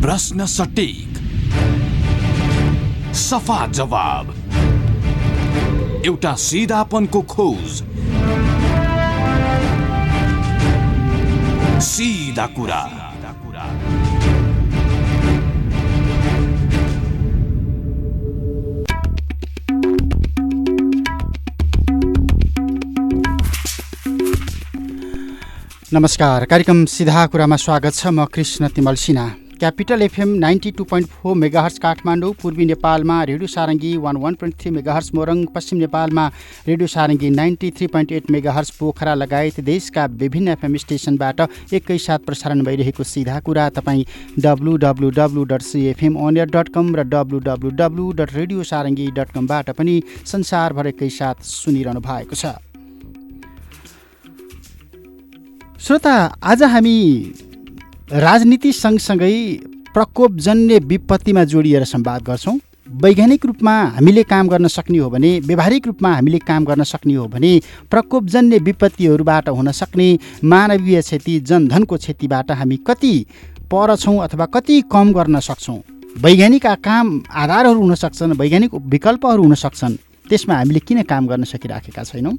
प्रश्न सटिक। सफा जवाब। एउटा सिधापनको खोज। सिधा कुरा। नमस्कार कार्यक्रम सिधा कुरामा स्वागत छ। म Krishna Timal Sinha. Capital FM ninety two point four megahertz Kathmandu पूर्वी नेपालमा Radio Sarangi one one point three megahertz Morang पश्चिम नेपालमा Radio Sarangi ninety three point eight megahertz Pokhara लगायत देशका विभिन्न एफएम स्टेसनबाट एकैसाथ प्रसारण भइरहेको सिधा कुरा तपाईँ W W W dot CFM on air dot com र W W W dot radio Sarangi dot कमबाट पनि संसारभर एकैसाथ सुनिरहनु भएको छ। श्रोता आज हामी राजनीति सँगसँगै प्रकोपजन्य विपत्तिमा जोडिएर संवाद गर्छौँ। वैज्ञानिक रूपमा हामीले काम गर्न सक्ने हो भने व्यवहारिक रूपमा हामीले काम गर्न सक्ने हो भने प्रकोपजन्य विपत्तिहरूबाट हुन सक्ने मानवीय क्षति जनधनको क्षतिबाट हामी कति पर छौँ अथवा कति कम गर्न सक्छौँ। वैज्ञानिक काम आधारहरू हुन सक्छन् वैज्ञानिक विकल्पहरू हुन सक्छन् त्यसमा हामीले किन काम गर्न सकिराखेका छैनौँ?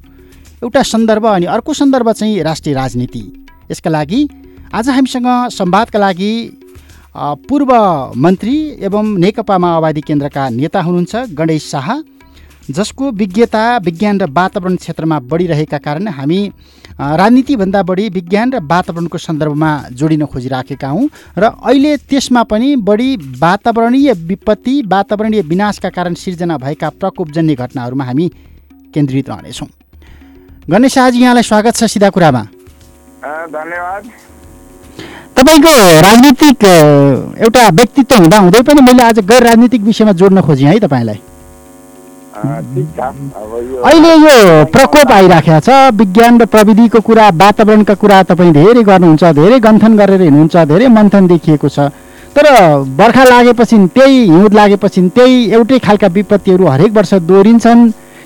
एउटा सन्दर्भ अनि अर्को सन्दर्भ चाहिँ राष्ट्रिय राजनीति। यसका लागि आज हामीसँग संवादका लागि पूर्व मन्त्री एवं नेकपा माओवादी केन्द्रका नेता हुनुहुन्छ गणेश शाह जसको विज्ञता विज्ञान र वातावरण क्षेत्रमा बढिरहेका कारण हामी राजनीतिभन्दा बढी विज्ञान र वातावरणको सन्दर्भमा जोडिन खोजिराखेका हौँ र अहिले त्यसमा पनि बढी वातावरणीय विपत्ति वातावरणीय विनाशका कारण सिर्जना भएका प्रकोपजन्य घटनाहरूमा हामी केन्द्रित रहनेछौँ। गणेश शाहजी यहाँलाई स्वागत छ सिधा कुरामा। धन्यवाद। तपाईँको राजनीतिक एउटा व्यक्तित्व हुँदा हुँदै पनि मैले आज गैर राजनीतिक विषयमा जोड्न खोजेँ है तपाईँलाई। अहिले यो प्रकोप आइराखेको छ विज्ञान र प्रविधिको कुरा वातावरणका कुरा तपाईँ धेरै गर्नुहुन्छ धेरै गन्थन गरेर हिँड्नुहुन्छ धेरै मन्थन देखिएको छ। तर बर्खा लागेपछि त्यही हिउँद लागेपछि त्यही एउटै खालका विपत्तिहरू हरेक वर्ष दोहोरिन्छन्।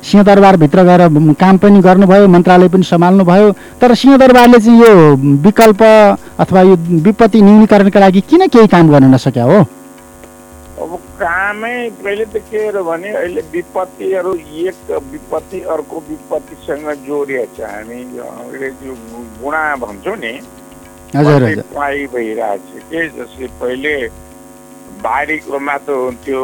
सिंहदरबारभित्र गएर काम पनि गर्नुभयो मन्त्रालय पनि सम्हाल्नुभयो तर सिंहदरबारले चाहिँ यो विकल्प अथवा यो विपत्ति न्यूनीकरणका लागि किन केही काम गर्न नसक्या हो? अब कामै पहिले त के हो भने अहिले विपत्तिहरू एक विपत्ति अर्को विपत्तिसँग जोडिएको छ हामी अङ्ग्रेजी गुणा भन्छौँ नि। पाइ भइरहेको छ के जस्तै पहिले बाढीको माटो हुन्थ्यो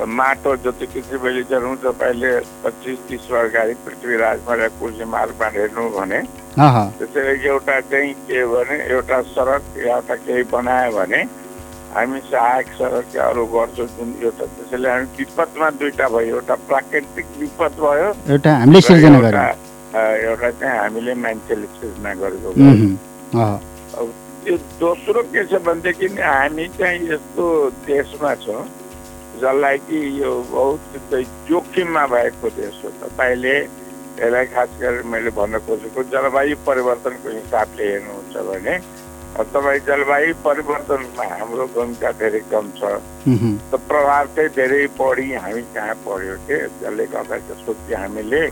माटो जति पृथ्वीले हुन्छ तपाईँले पच्चिस तिस वर्ष गाडी पृथ्वीराजमा कुर्सी मार्गमा हेर्नु भने त्यसरी एउटा चाहिँ के भने एउटा सडक एउटा केही बनायो भने हामी सहायक सडक अरू गर्छौँ जुन एउटा त्यसैले हामी विपदमा दुईवटा भयो एउटा प्राकृतिक विपद भयो एउटा हामीले सिर्जना एउटा चाहिँ हामीले मान्छेले सिर्जना गरेको त्यो दोस्रो के छ भनेदेखि हामी चाहिँ यस्तो देशमा छौँ जसलाई कि यो बहुत जोखिममा भएको देश हो। तपाईँले यसलाई खास गरेर मैले भन्न खोजेको जलवायु परिवर्तनको हिसाबले हेर्नुहुन्छ भने तपाईँ जलवायु परिवर्तनमा हाम्रो भूमिका धेरै कम छ। त प्रभाव चाहिँ धेरै बढी हामी कहाँ पर्यो के? जसले गर्दा त्यसपछि हामीले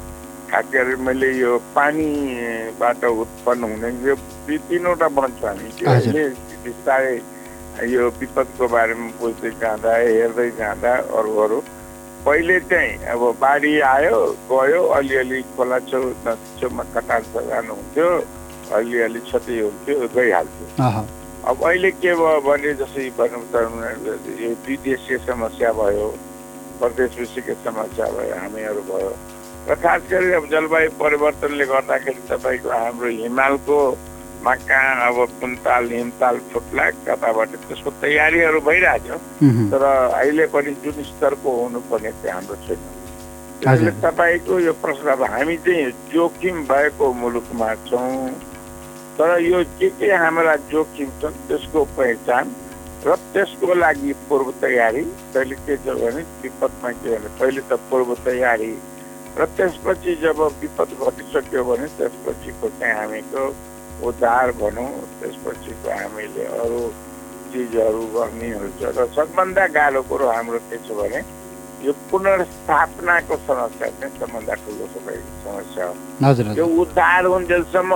खास गरेर मैले यो पानीबाट उत्पन्न हुने यो तिनवटा भन्छ हामी बिस्तारै यो विपदको बारेमा बुझ्दै जाँदा हेर्दै जाँदा अरू अरू। पहिले चाहिँ अब बाढी आयो गयो अलिअलि खोला छेउ छेउमा कटार जानुहुन्थ्यो अलिअलि क्षति हुन्थ्यो गइहाल्थ्यो। अब अहिले के भयो भने जस्तै भनौँ त यो विदेशीय समस्या भयो प्रदेश विषयको समस्या भयो हामीहरू भयो। र खास गरी अब जलवायु परिवर्तनले गर्दाखेरि तपाईँको हाम्रो हिमालको मा कहाँ अब कुन्ताल हिमताल फुट्ला कताबाट त्यसको तयारीहरू भइरहेछ तर अहिले पनि जुन स्तरको हुनुपर्ने चाहिँ हाम्रो छैन। त्यसले तपाईँको यो प्रश्न अब हामी चाहिँ जोखिम भएको मुलुकमा छौँ। तर यो के के हाम्रा जोखिम छन् त्यसको पहिचान र त्यसको लागि पूर्व तयारी पहिले के छ भने विपदमा के भने पहिले त पूर्व तयारी। र त्यसपछि जब विपद घटिसक्यो भने त्यसपछिको चाहिँ हामीको उद्धार भनौँ त्यसपछिको हामीले अरू चिजहरू गर्नेहरू छ। र सबभन्दा गाह्रो कुरो हाम्रो के छ भने यो पुनर्स्थापनाको समस्या चाहिँ सबभन्दा ठुलो तपाईँको समस्या हो। यो उद्धार हुन्जेलसम्म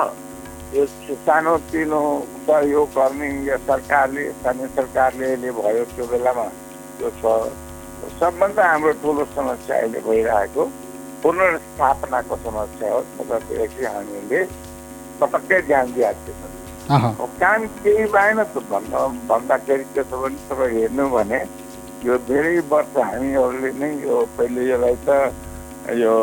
यो सानो तिनो सहयोग गर्ने या सरकारले स्थानीय सरकारले भयो त्यो बेलामा त्यो छ। सबभन्दा हाम्रो ठुलो समस्या अहिले भइरहेको पुनर्स्थापनाको समस्या हो। जसरी हामीले पटक्कै ध्यान दिएको थिएन काम केही भएन त भन्न भन्दाखेरि छ भने तपाईँ हेर्नु भने यो धेरै वर्ष हामीहरूले नै यो पहिले यसलाई त यो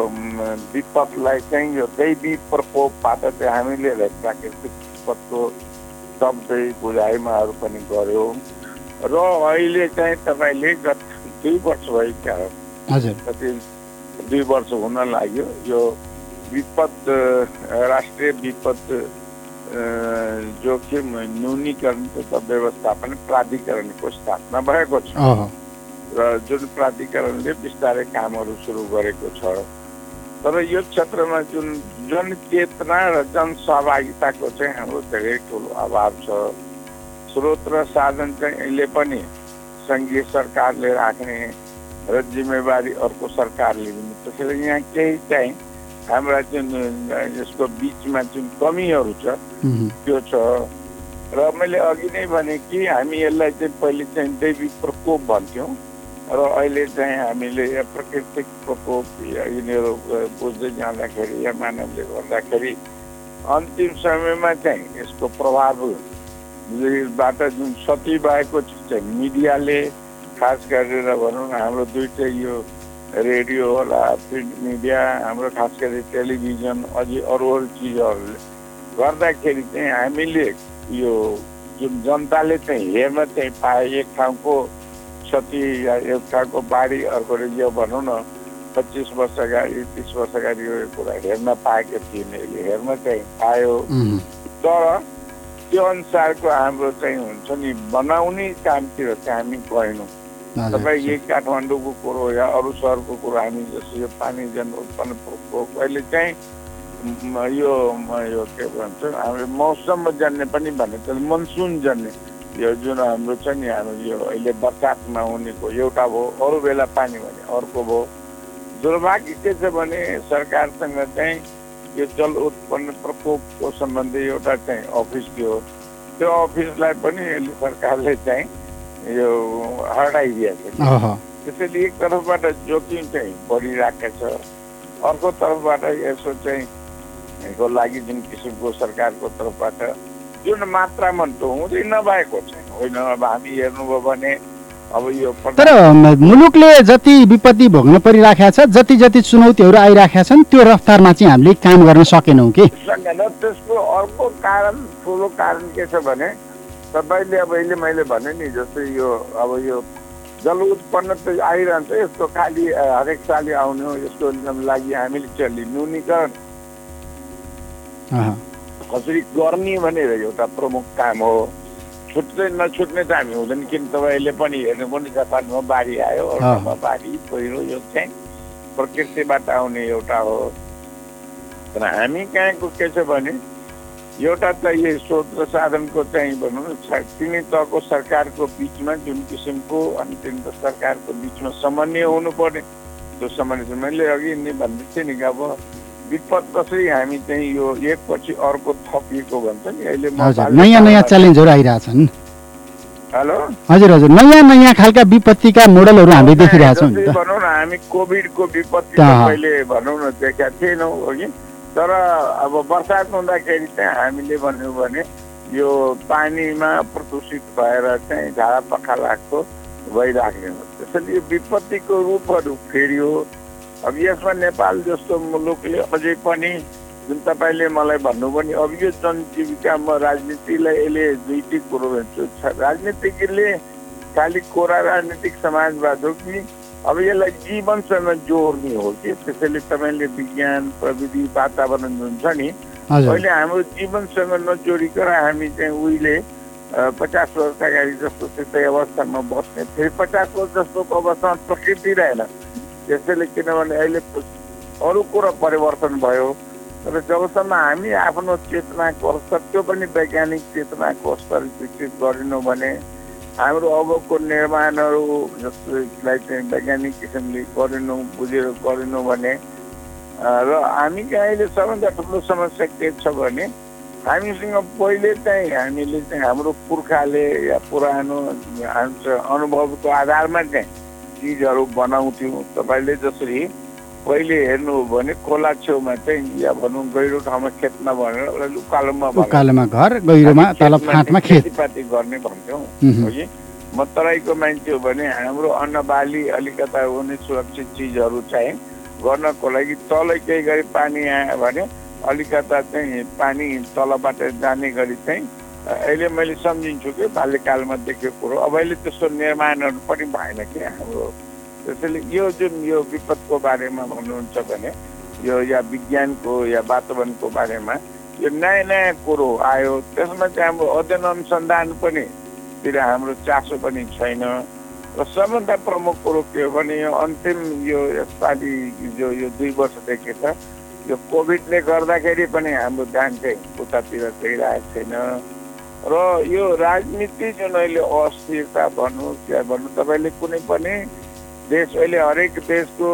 विपदलाई चाहिँ यो दैवी प्रकोपबाट चाहिँ हामीले प्राकृतिक विपदको शब्दै बुझाइमाहरू पनि गऱ्यौँ। र अहिले चाहिँ तपाईँले गत दुई वर्ष भइका कति दुई वर्ष हुन लाग्यो यो विपद राष्ट्रिय विपद जोखिम न्यूनीकरण तथा व्यवस्थापन प्राधिकरणको स्थापना भएको छ र जुन प्राधिकरणले बिस्तारै कामहरू सुरु गरेको छ तर यो क्षेत्रमा जुन जनचेतना र जनसहभागिताको चाहिँ हाम्रो धेरै ठुलो अभाव छ स्रोत र साधन चाहिँ अहिले पनि सङ्घीय सरकारले राख्ने र जिम्मेवारी अर्को सरकारले लिने त्यसैले यहाँ केही चाहिँ हाम्रा जुन यसको बिचमा जुन कमीहरू छ। त्यो छ। र मैले अघि नै भने कि हामी यसलाई चाहिँ पहिले चाहिँ दैविक प्रकोप भन्थ्यौँ। र अहिले चाहिँ हामीले प्राकृतिक प्रकोप यिनीहरू बुझ्दै जाँदाखेरि या मानवले गर्दाखेरि अन्तिम समयमा चाहिँ यसको प्रभावबाट जुन क्षति भएको चाहिँ मिडियाले खास गरेर भनौँ न हाम्रो दुइटै यो रेडियो होला प्रिन्ट मिडिया हाम्रो खास गरी टेलिभिजन अझै अरू अरू चिजहरूले गर्दाखेरि चाहिँ हामीले यो जुन जनताले चाहिँ हेर्न चाहिँ पाए एक ठाउँको क्षति या एउटाको बाढी अर्को यो भनौँ न पच्चिस वर्ष अगाडि तिस वर्ष अगाडि यो कुरा हेर्न पाएको थिएन यसले हेर्न चाहिँ पायो। तर त्यो अनुसारको हाम्रो चाहिँ हुन्छ नि बनाउने कामतिर चाहिँ हामी गएनौँ। तपाईँ यही काठमाडौँको कुरो या अरू सहरको कुरो हामी जस्तो यो पानी जन उत्पन्न अहिले चाहिँ यो यो के भन्छ हाम्रो मौसममा जान्ने पनि भने मनसुन जान्ने यो जुन हाम्रो छ नि हाम्रो यो अहिले बर्सातमा हुनेको एउटा भयो अरू बेला पानी भने अर्को भयो दुर्भाग्य के छ भने सरकारसँग चाहिँ यो जल उत्पन्न प्रकोपको सम्बन्धी एउटा चाहिँ अफिस थियो। त्यो अफिसलाई पनि सरकारले चाहिँ यो हटाइदिएको छ। त्यसैले एक तर्फबाट जोखिम चाहिँ बढिरहेको छ। अर्को तर्फबाट यसो चाहिँ को लागि जुन किसिमको सरकारको तर्फबाट जुन मात्रामा हुँदै नभएको छैन होइन। अब हामी हेर्नुभयो भने अब यो तर मुलुकले जति विपत्ति भोग्न परिराखेका छ जति जति चुनौतीहरू आइराखेका छन् त्यो रफ्तारमा चाहिँ हामीले काम गर्न सकेनौँ कि? सकेन। त्यसको अर्को कारण ठुलो कारण के छ भने तपाईँले अब अहिले मैले भने नि जस्तै यो अब यो जल उत्पन्न त आइरहन्छ यस्तो खालि हरेक सालले आउने हो यसको लागि हामीले चाहिँ न्यूनीकरण कसरी गर्ने भनेर एउटा प्रमुख काम हो। छुट्दै नछुट्ने त हामी हुँदैन किन तपाईँले पनि हेर्नु पनि जापानमा बाढी आयो अर्कामा बाढी पहिरो यो चाहिँ प्रकृतिबाट आउने एउटा हो। तर हामी कहाँको के छ भने एउटा त यो स्रोत र साधनको चाहिँ भनौँ न तिनै तहको सरकारको बिचमा जुन किसिमको अनि तिन सरकारको बिचमा समन्वय हुनुपर्ने। त्यो समन्वय मैले अघि नै भन्दै थिएँ नि अब विपद कसरी हामी चाहिँ यो एकपछि अर्को थपिएको भन्छ नि अहिले नयाँ नयाँ च्यालेन्जहरू आइरहेछन्। हेलो? हजुर हजुर नयाँ नयाँ खालका विपत्तिका मोडलहरू हामीले देखिरहेछौँ त। भनौँ न हामी कोभिडको विपत्ति त- त पहिले भनौँ न देखेका थिएनौँ कि तर अब बर्सात हुँदाखेरि चाहिँ हामीले भन्यौँ भने यो पानीमा प्रदूषित भएर चाहिँ झाडा पखालाको भइराख्ने हो त्यसैले यो विपत्तिको रूपहरू फेरियो। अब यसमा नेपाल जस्तो मुलुकले अझै पनि जुन तपाईँले मलाई भन्नुभयो नि अब यो जनजीविका म राजनीतिलाई यसले दुईटै कुरो हेर्छु छ- राजनीतिज्ञले खालि कोरा राजनीतिक समाजवाद हो कि अब यसलाई जीवनसँग जोड्ने हो कि? त्यसैले तपाईँले विज्ञान प्रविधि वातावरण जुन छ नि। अहिले हाम्रो जीवनसँग नजोडिकन हामी चाहिँ उहिले पचास वर्ष अगाडि जस्तो त्यस्तै अवस्थामा बस्ने फेरि पचास वर्ष जस्तोको अवस्थामा प्रकृति रहेन। त्यसैले किनभने अहिले अरू कुरो परिवर्तन भयो। तर जबसम्म हामी आफ्नो चेतनाको स्तर त्यो पनि वैज्ञानिक चेतनाको स्तर विकसित गरेनौँ भने हाम्रो अबको निर्माणहरू जसलाई चाहिँ वैज्ञानिक किसिमले गरेनौँ बुझेर गरेनौँ भने र हामी चाहिँ अहिले सबभन्दा ठुलो समस्या के छ भने हामीसँग पहिले चाहिँ हामीले चाहिँ हाम्रो पुर्खाले या पुरानो अनुभवको आधारमा चाहिँ चिजहरू बनाउँथ्यौँ। तपाईँले जसरी पहिले हेर्नु हो भने खोला छेउमा चाहिँ या भनौँ गहिरो ठाउँमा खेतमा भनेर उसलाई उकालोमा उकालोमा घर गहिरोमा तल फाँटमा खेतीपाती गर्ने भन्थ्यौँ मह्म। हो कि? म तराईको मान्छे हो भने हाम्रो अन्नबाली अलिकता हुने सुरक्षित चिजहरू चाहिँ गर्नको लागि तलै केही गरी पानी आयो भने अलिकता चाहिँ पानी तलबाट जाने गरी चाहिँ अहिले मैले सम्झिन्छु कि बाल्यकालमा देखेको कुरो। अब अहिले त्यस्तो निर्माणहरू पनि भएन कि हाम्रो त्यसैले यो जुन यो विपदको बारेमा भन्नुहुन्छ भने यो या विज्ञानको या वातावरणको बारेमा यो नयाँ नयाँ कुरो आयो। त्यसमा चाहिँ हाम्रो अध्ययन अनुसन्धान पनि तिर हाम्रो चासो पनि छैन। र सबभन्दा प्रमुख कुरो के हो भने यो अन्तिम यो यसपालि जो यो दुई वर्षदेखि त यो कोभिडले गर्दाखेरि पनि हाम्रो ध्यान चाहिँ उतातिर गइरहेको छैन। र यो राजनीति जुन अहिले अस्थिरता भन्नुहोस् या भन्नु तपाईँले कुनै पनि देश अहिले हरेक देशको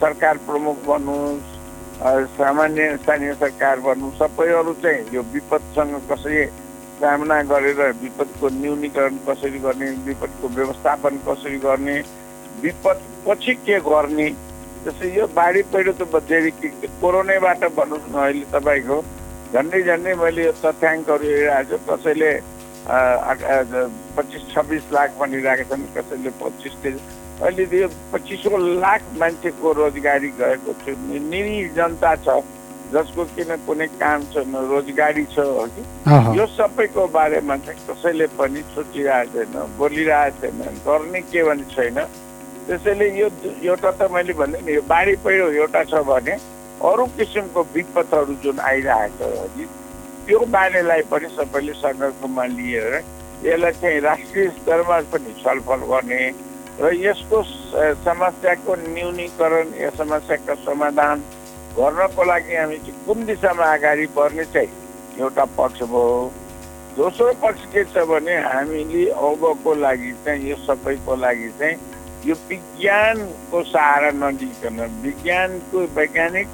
सरकार प्रमुख भन्नुहोस् अ, सामान्य स्थानीय सरकार भन्नु सबैहरू चाहिँ यो विपदसँग कसरी सामना गरेर विपदको न्यूनीकरण कसरी गर्ने विपदको व्यवस्थापन कसरी गर्ने विपद पछि के गर्ने जस्तै यो बाढी पहिरो त धेरै कोरोनाबाट भन्नुहोस् न अहिले तपाईँको झन्डै झन्डै मैले यो तथ्याङ्कहरू हेरिरहेको छु कसैले पच्चिस छब्बिस लाख भनिरहेका छन् कसैले पच्चिस अहिले यो पच्चिसौँ लाख मान्छेको रोजगारी गएको छ। नि- निरी जनता छ जसको किन कुनै काम छैन रोजगारी छ हो कि। यो सबैको बारेमा चाहिँ कसैले पनि सोचिरहेको छैन बोलिरहेको छैन गर्ने के भने छैन। त्यसैले यो एउटा त मैले भने नि यो बाढी पहिरो एउटा छ भने अरू किसिमको विपदहरू जुन आइरहेको छ त्यो बारेलाई पनि सबैले सन्दर्भमा लिएर यसलाई चाहिँ राष्ट्रिय स्तरमा पनि छलफल गर्ने र यसको समस्याको न्यूनीकरण या समस्याको समाधान गर्नको लागि हामी चाहिँ कुन दिशामा अगाडि बढ्ने चाहिँ एउटा पक्ष भयो दोस्रो पक्ष के छ भने हामीले अबको लागि चाहिँ यो सबैको लागि चाहिँ यो विज्ञानको सहारा नलिकन विज्ञानको वैज्ञानिक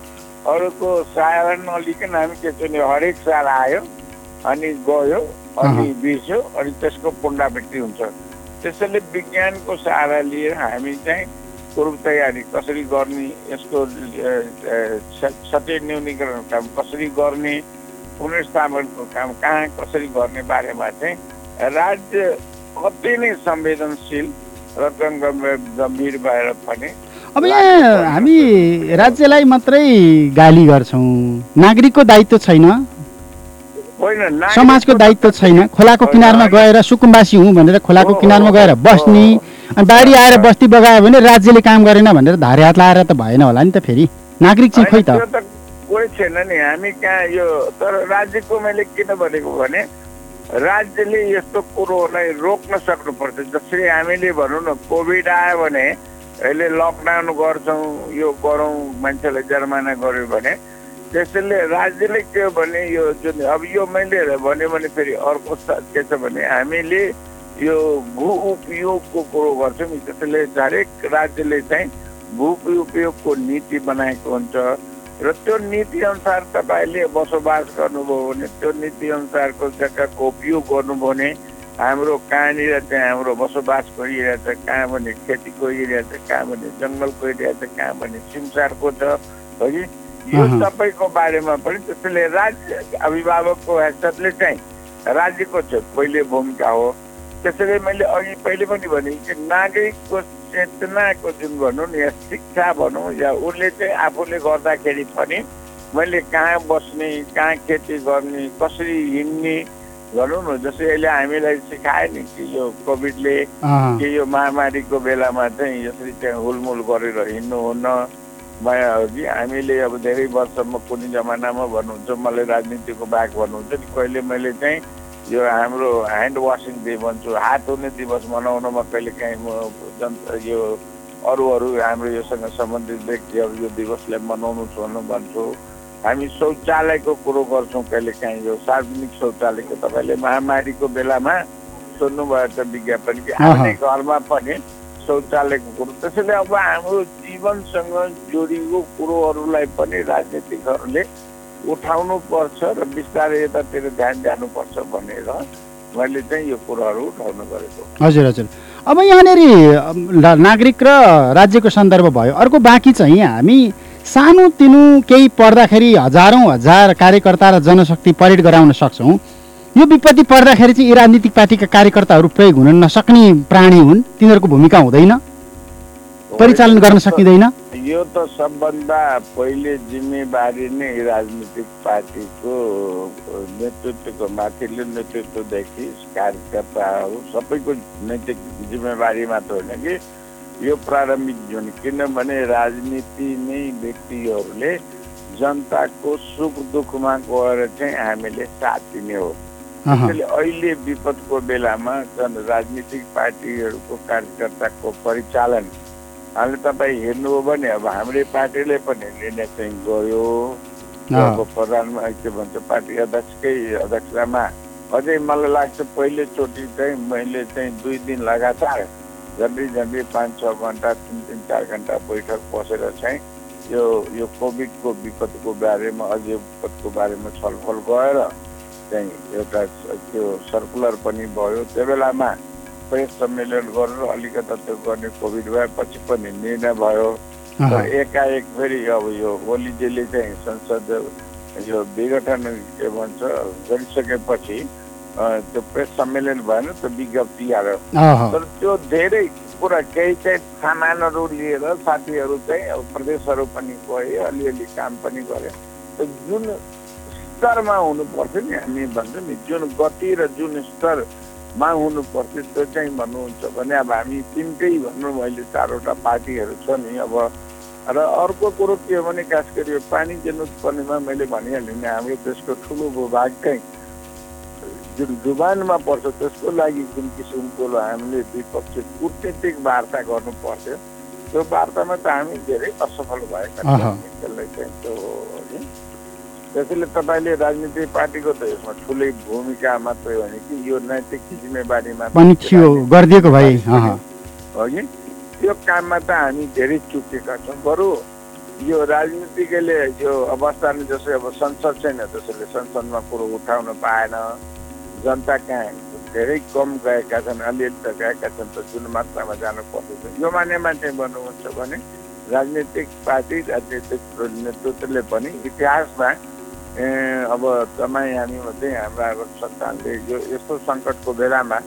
अरूको सहारा नलिकन हामी के छ भने हरेक साल आयो अनि गयो अनि। बिर्स्यो अनि त्यसको पुनरावृत्ति हुन्छ त्यसैले विज्ञानको सहारा लिएर हामी चाहिँ पूर्व तयारी कसरी गर्ने यसको अ, अ, स- सचेत न्यूनीकरण काम कसरी गर्ने पुनर्स्थापनको काम कहाँ कसरी गर्ने बारेमा चाहिँ राज्य अति नै संवेदनशील र गम्भीर भएर पनि अब यहाँ हामी राज्यलाई मात्रै गाली गर्छौँ। नागरिकको दायित्व छैन। समाजको दायित्व छैन। खोलाको किनारमा गएर सुकुम्बासी हुँ भनेर खोलाको किनारमा गएर बस्ने अनि बाढी आएर बस्ती बगायो भने राज्यले काम गरेन भनेर धारे हात लाएर त भएन होला नि त फेरि। नागरिक चाहिँ खोइ त। कोही छैन नि। हामी कहाँ यो तर राज्यको मैले किन भनेको भने राज्यले यस्तो कुरोलाई रोक्न सक्नुपर्छ। जसरी हामीले भनौँ न कोभिड आयो भने अहिले लकडाउन गर्छौँ यो गरौँ मान्छेलाई जरिमाना गर्यो भने त्यसैले राज्यले के हो भने यो जुन अब यो मैले भन्यो भने फेरि अर्को के छ भने हामीले यो भू उपयोगको कुरो गर्छौँ। त्यसैले हरेक राज्यले चाहिँ भू उपयोगको नीति बनाएको हुन्छ। र त्यो नीति अनुसार तपाईँले बसोबास गर्नुभयो भने त्यो नीति अनुसारको जग्गाको उपयोग गर्नुभयो भने हाम्रो कहाँनिर चाहिँ हाम्रो बसोबास गरिरहेछ कहाँ भने खेतीको एरिया छ कहाँ भने जङ्गलको एरिया छ कहाँ भने सिमसारको छ। हो यो। सबैको बारेमा पनि त्यसैले राज्य अभिभावकको हैसियतले चाहिँ राज्यको पहिले भूमिका हो त्यसैले मैले अघि पहिले पनि भने कि नागरिकको चेतनाको जुन भनौँ न या शिक्षा भनौँ या उसले चाहिँ आफूले गर्दाखेरि पनि मैले कहाँ बस्ने कहाँ खेती गर्ने कसरी हिँड्ने भनौँ न जस्तै अहिले हामीलाई सिकायो नि कि यो कोभिडले। कि यो महामारीको बेलामा चाहिँ यसरी चाहिँ हुलमुल गरेर हिँड्नुहुन्न माया हो कि हामीले अब धेरै वर्षमा कुनै जमानामा भन्नुहुन्छ मलाई राजनीतिको बाघ भन्नुहुन्छ नि कहिले मैले चाहिँ यो हाम्रो ह्यान्ड वासिङ डे भन्छु हात धुने दिवस मनाउनमा कहिले काहीँ म जनता यो अरू अरू हाम्रो योसँग सम्बन्धित व्यक्तिहरू यो दिवसलाई मनाउनु छोड्नु भन्छु। हामी शौचालयको कुरो गर्छौँ कहिले काहीँ यो सार्वजनिक शौचालयको तपाईँले महामारीको बेलामा सुन्नुभयो त विज्ञापन कि आफ्नै घरमा पनि शौचालयको कुरो त्यसैले अब हाम्रो जीवनसँग जोडिएको कुरोहरूलाई पनि राजनीतिकहरूले उठाउनु पर्छ र बिस्तारै यतातिर ध्यान जानुपर्छ भनेर मैले चाहिँ यो कुराहरू उठाउनु गरेको हजुर हजुर। अब यहाँनिर नागरिक र राज्यको सन्दर्भ भयो। अर्को बाँकी चाहिँ हामी सानो तिनो केही पर्दाखेरि हजारौँ हजार कार्यकर्ता र जनशक्ति परेड गराउन सक्छौँ। यो विपत्ति पर्दाखेरि चाहिँ यी राजनीतिक पार्टीका कार्यकर्ताहरू प्रयोग हुन नसक्ने प्राणी हुन्। तिनीहरूको भूमिका हुँदैन। परिचालन गर्न सकिँदैन। यो त सबभन्दा पहिले जिम्मेवारी नै राजनीतिक पार्टीको नेतृत्वको माथिल्लो नेतृत्वदेखि कार्यकर्ताहरू सबैको नैतिक जिम्मेवारी मात्र होइन कि यो प्रारम्भिक जुन। किनभने राजनीति नै व्यक्तिहरूले जनताको सुख दुःखमा गएर चाहिँ हामीले साथ दिने हो। त्यसैले अहिले विपदको बेलामा जन राजनीतिक पार्टीहरूको कार्यकर्ताको परिचालन अहिले तपाईँ हेर्नु हो भने अब हाम्रै पार्टीले पनि निर्णय चाहिँ गर्यो अब प्रधानमा के भन्छ पार्टी अध्यक्षकै अध्यक्षतामा अझै मलाई लाग्छ पहिलोचोटि चाहिँ मैले चाहिँ दुई दिन लगातार झन्डै झन्डै पाँच छ घन्टा तिन तिन चार घन्टा बैठक बसेर चाहिँ यो यो कोभिडको विपदको बारेमा अझै विपदको बारेमा छलफल गएर चाहिँ एउटा त्यो सर्कुलर पनि भयो त्यो बेलामा प्रेस सम्मेलन गरेर अलिकता त्यो गर्ने कोभिड भएपछि पनि निर्णय भयो। र एकाएक फेरि अब यो ओलीजीले चाहिँ संसद यो विघटन के भन्छ गरिसकेपछि त्यो प्रेस सम्मेलन भएन त्यो विज्ञप्ति आयो। तर त्यो धेरै कुरा केही चाहिँ सामानहरू लिएर साथीहरू चाहिँ अब प्रदेशहरू पनि गए अलिअलि काम पनि गरे जुन स्तरमा हुनु पर्थ्यो नि हामी भन्छौँ नि जुन गति र जुन स्तरमा हुनु पर्थ्यो त्यो चाहिँ भन्नुहुन्छ भने अब हामी तिनटै भनौँ अहिले चारवटा पार्टीहरू छ नि अब र अर्को कुरो के हो भने खास गरी यो पानी जन उत्पन्नमा मैले भनिहालेँ नि हाम्रो देशको ठुलो भूभाग चाहिँ जुन डुबानमा पर्छ त्यसको लागि जुन किसिमको हामीले द्विपक्षीय कुटनीतिक वार्ता गर्नु पर्थ्यो त्यो वार्तामा त हामी धेरै असफल भएका। त्यसलाई चाहिँ त्यो। त्यसैले तपाईँले राजनीतिक पार्टीको त यसमा ठुलै भूमिका मात्रै हो भने कि यो नैतिक जिम्मेवारीमा पनि थियो गरिदिएको भए। हो कि त्यो काममा त हामी धेरै चुकेका छौँ। बरु यो राजनीतिकले यो अवस्थामा जस्तै अब संसद छैन त्यसैले संसदमा कुरो उठाउन पाएन। जनता कहाँ धेरै कम गएका छन् अलिअलि त गएका छन् त जुन मात्रामा जानु पर्दछ। यो मानेमा चाहिँ भन्नुहुन्छ भने राजनीतिक पार्टी राजनीतिक नेतृत्वले पनि इतिहासमा अब तपाईँ हामी चाहिँ हाम्रा सन्तानले यो यस्तो सङ्कटको बेलामा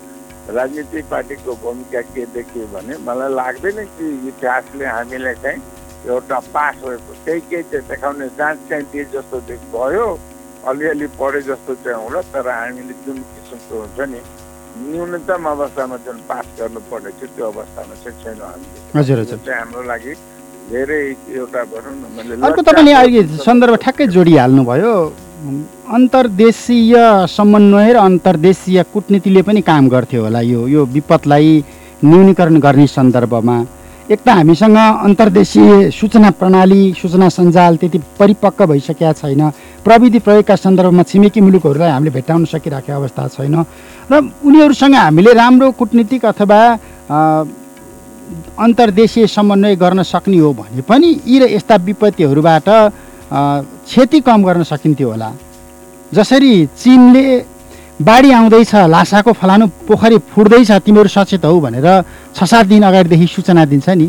राजनीतिक पार्टीको भूमिका के देखियो भने मलाई लाग्दैन कि इतिहासले हामीलाई चाहिँ एउटा पास भएको केही केही चाहिँ देखाउने जाँच चाहिँ दिए जस्तो भयो अलिअलि पढे जस्तो चाहिँ होला तर हामीले जुन किसिमको हुन्छ नि न्यूनतम अवस्थामा जुन पास गर्नुपर्ने थियो त्यो अवस्थामा चाहिँ छैन हामीले हजुर, हजुर। यो चाहिँ हाम्रो लागि धेरै एउटा भनौँ न मैले अर्को तपाईँले अहिले सन्दर्भ ठ्याक्कै जोडिहाल्नुभयो। अन्तर्देशीय समन्वय र अन्तर्देशीय कुटनीतिले पनि काम गर्थ्यो होला यो यो विपदलाई न्यूनीकरण गर्ने सन्दर्भमा। एक त हामीसँग अन्तर्देशीय सूचना प्रणाली सूचना सञ्जाल त्यति परिपक्व भइसकेका छैन। प्रविधि प्रयोगका सन्दर्भमा छिमेकी मुलुकहरूलाई हामीले भेट्टाउन सकिराखेको अवस्था छैन। र उनीहरूसँग हामीले राम्रो कुटनीतिक अथवा अन्तर्देशीय समन्वय गर्न सक्ने हो भने पनि यी र यस्ता विपत्तिहरूबाट क्षति कम गर्न सकिन्थ्यो होला। जसरी चिनले बाढी आउँदैछ लासाको फलानु पोखरी फुट्दैछ तिमीहरू सचेत हौ भनेर छ सात दिन अगाडिदेखि सूचना दिन्छ नि।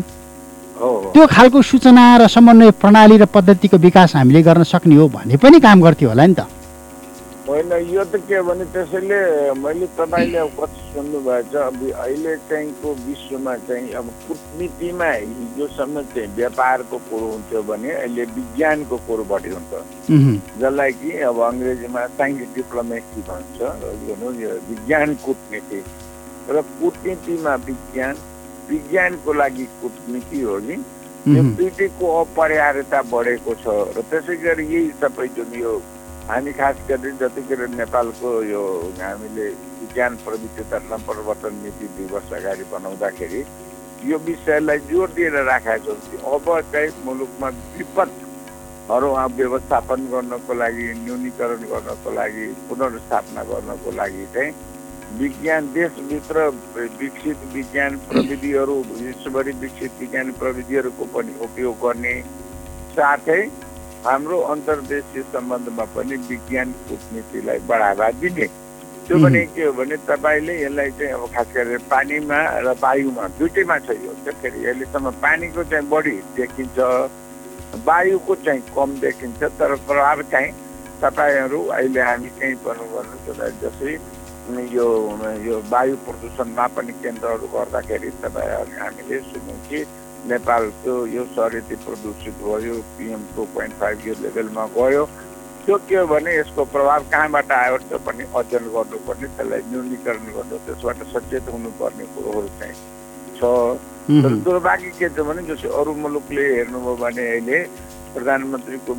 त्यो खालको सूचना र समन्वय प्रणाली र पद्धतिको विकास हामीले गर्न सक्ने हो भने पनि काम गर्थ्यो होला नि त। होइन यो त के भने त्यसैले मैले तपाईँले अब कति सुन्नुभएछ अब अहिले चाहिँको विश्वमा चाहिँ अब कुटनीतिमा हिजोसम्म चाहिँ व्यापारको कुरो हुन्थ्यो भने अहिले विज्ञानको कुरो बढी हुन्छ जसलाई कि अब अङ्ग्रेजीमा साइन्स डिप्लोमेसी भन्छ भनौँ यो विज्ञान कुटनीति। र कुटनीतिमा विज्ञान विज्ञानको लागि कुटनीति हो कि यो दुइटैको अपरिहार्यता बढेको छ। र त्यसै गरी यही सबै जुन यो हामी खास गरी जतिखेर नेपालको यो हामीले विज्ञान प्रविधि तथा परिवर्तन नीति दुई वर्ष अगाडि बनाउँदाखेरि यो विषयलाई जोड दिएर राखेको छ अब चाहिँ मुलुकमा विपदहरू व्यवस्थापन गर्नको लागि न्यूनीकरण गर्नको लागि पुनर्स्थापना गर्नको लागि चाहिँ विज्ञान देशभित्र विकसित विज्ञान प्रविधिहरू विश्वभरि विकसित विज्ञान प्रविधिहरूको पनि उपयोग गर्ने साथै हाम्रो अन्तर्देशीय सम्बन्धमा पनि विज्ञान कुटनीतिलाई बढावा दिने। त्यो भने के हो भने तपाईँले यसलाई चाहिँ अब खास गरेर पानीमा र वायुमा दुइटैमा छ यो फेरि अहिलेसम्म पानीको चाहिँ बढी देखिन्छ वायुको चाहिँ कम देखिन्छ तर प्रभाव चाहिँ तपाईँहरू अहिले हामी चाहिँ भनौँ भन्नु जस्तै यो यो वायु प्रदूषणमा पनि केन्द्रहरू गर्दाखेरि तपाईँहरू हामीले सुन्यौँ कि नेपालको यो शरीरति प्रदूषित भयो पिएम टू पोइन्ट फाइभ यो लेभलमा गयो। त्यो के हो भने यसको प्रभाव कहाँबाट आयो त्यो पनि अध्ययन गर्नुपर्ने त्यसलाई न्यूनीकरण गर्नु त्यसबाट सचेत हुनुपर्ने कुरोहरू चाहिँ छ। तर दुर्भाग्य के छ भने जस्तै अरू मुलुकले हेर्नुभयो भने अहिले प्रधानमन्त्रीको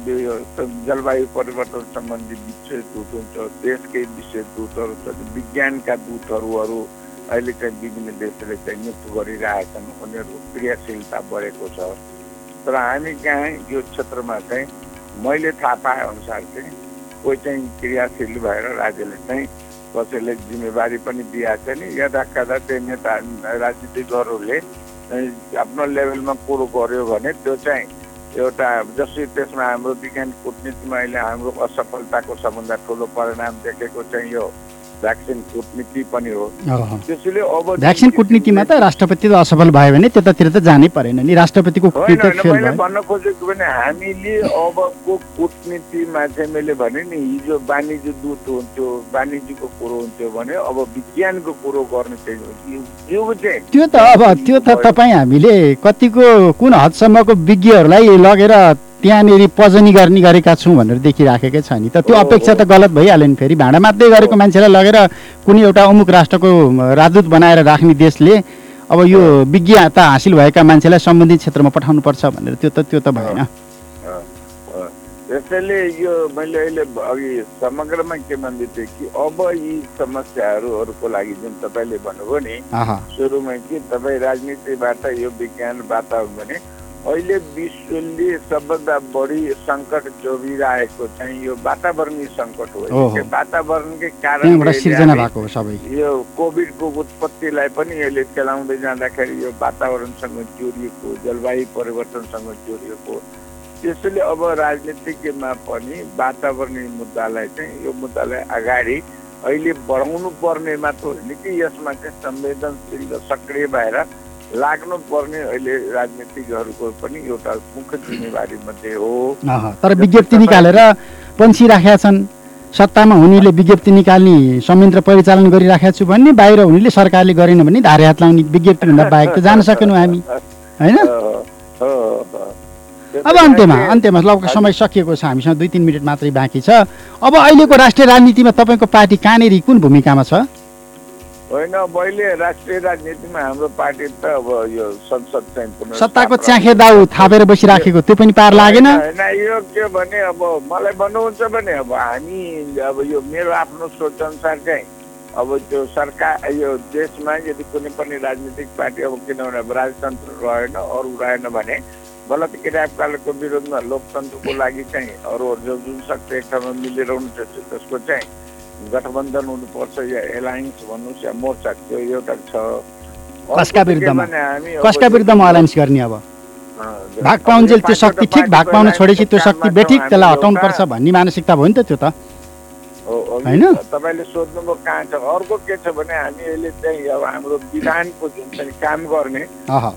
जलवायु परिवर्तन सम्बन्धी विशेष दूत हुन्छ देशकै विशेष दूतहरू छ विज्ञानका दूतहरू अहिले चाहिँ विभिन्न देशले चाहिँ नियुक्त गरिरहेछन्। उनीहरूको क्रियाशीलता बढेको छ। तर हामी कहाँ यो क्षेत्रमा चाहिँ मैले थाहा पाए अनुसार चाहिँ कोही चाहिँ क्रियाशील भएर राज्यले चाहिँ कसैले जिम्मेवारी पनि दिएको छ नि। यता कता चाहिँ नेता राजनीतिकहरूले आफ्नो लेभलमा कुरो गर्यो भने त्यो चाहिँ एउटा जसरी त्यसमा हाम्रो विज्ञान कुटनीतिमा अहिले हाम्रो असफलताको सबभन्दा ठुलो परिणाम देखेको चाहिँ यो भ्याक्सिन कुटनीति पनि हो। त्यसैले अब भ्याक्सिन कुटनीतिमा त राष्ट्रपति असफल भयो भने त्यतातिर त जानै परेन नि। राष्ट्रपतिको मैले भन्न खोजेको भने हामीले अबको कुटनीतिमा चाहिँ मैले भने नि हिजो वाणिज्य दूत हुन्थ्यो वाणिज्यको कुरो हुन्थ्यो भने अब विज्ञानको कुरो गर्नु चाहिँ त्यो त अब त्यो त तपाईँ हामीले कतिको कुन हदसम्मको विज्ञहरूलाई लगेर त्यहाँनिर पजनी गर्ने गरेका छौँ भनेर देखिराखेकै छ नि। त त्यो अपेक्षा त गलत भइहाल्यो नि फेरि। भाँडा मात्रै गरेको मान्छेलाई लगेर कुनै एउटा अमुक राष्ट्रको राजदूत बनाएर राख्ने देशले अब यो विज्ञता हासिल भएका मान्छेलाई सम्बन्धित क्षेत्रमा पठाउनुपर्छ भनेर त्यो त त्यो त भएन। त्यसैले यो मैले अहिले अघि समग्रमा के भन्दै थिएँ कि अब यी समस्याहरूको लागि जुन तपाईँले भन्नुभयो नि सुरुमा कि तपाईँ राजनीतिबाट यो विज्ञान वातावरण भने अहिले विश्वले सबभन्दा बढी सङ्कट जोगिरहेको चाहिँ यो वातावरणीय सङ्कट हो। वातावरणकै कारण यो कोभिडको उत्पत्तिलाई पनि यसले चलाउँदै जाँदाखेरि यो वातावरणसँग जोडिएको जलवायु परिवर्तनसँग जोडिएको त्यसैले अब राजनीतिकमा पनि वातावरणीय मुद्दालाई चाहिँ यो मुद्दालाई अगाडि अहिले बढाउनु पर्ने मात्र होइन कि यसमा चाहिँ संवेदनशील र सक्रिय भएर लाग्नु पर्ने अहिले राजनीतिकहरूको पनि एउटा मुख्य जिम्मेवारी मध्ये हो। तर विज्ञप्ति निकालेर पन्छी राखेका छन्। सत्तामा हुनेले विज्ञप्ति निकाल्ने संयन्त्र परिचालन गरिराखेका छु भन्ने बाहिर हुनेले सरकारले गरेन भने धारे हात लाउने विज्ञप्तिभन्दा बाहेक त जान सकेनौँ हामी। होइन? अब अन्त्यमा अन्त्यमा लगभग समय सकिएको छ हामीसँग दुई तिन मिनट मात्रै बाँकी छ। अब अहिलेको राष्ट्रिय राजनीतिमा तपाईँको पार्टी कहाँनिर कुन भूमिकामा छ? होइन अहिले राष्ट्रिय राजनीतिमा हाम्रो पार्टी त अब यो संसद चाहिँ सत्ताको च्याखे दाउ थापेर बसिराखेको त्यो पनि पार लागेन? होइन यो के भने अब मलाई भन्नुहुन्छ भने अब हामी अब यो मेरो आफ्नो सोच अनुसार चाहिँ अब त्यो सरकार यो देशमा यदि कुनै पनि राजनीतिक पार्टी अब किनभने अब राजतन्त्र रहेन अरू रहेन भने गलत किरायतकालको विरोधमा लोकतन्त्रको लागि चाहिँ अरूहरू जुन सक्छ एक ठाउँमा मिलेर हुन्छ त्यसको चाहिँ गठबन्धन हुनुपर्छ या एलायन्स भन्नुहोस् या मोर्चा त्यो एउटा छ। कसका विरुद्धमा? कसका विरुद्धमा अलायन्स गर्ने अब? भाग पाउन्जेल त्यो शक्ति ठिक भाग पाउन छोडेपछि त्यो शक्ति बेठिक त्यसलाई हटाउनु पर्छ भन्ने मानसिकता भयो नि त त्यो त। होइन? तपाईँले सोध्नुभयो कहाँ छ अर्को के छ भने हामी अहिले चाहिँ अब हाम्रो विधानको जुन चाहिँ काम गर्ने।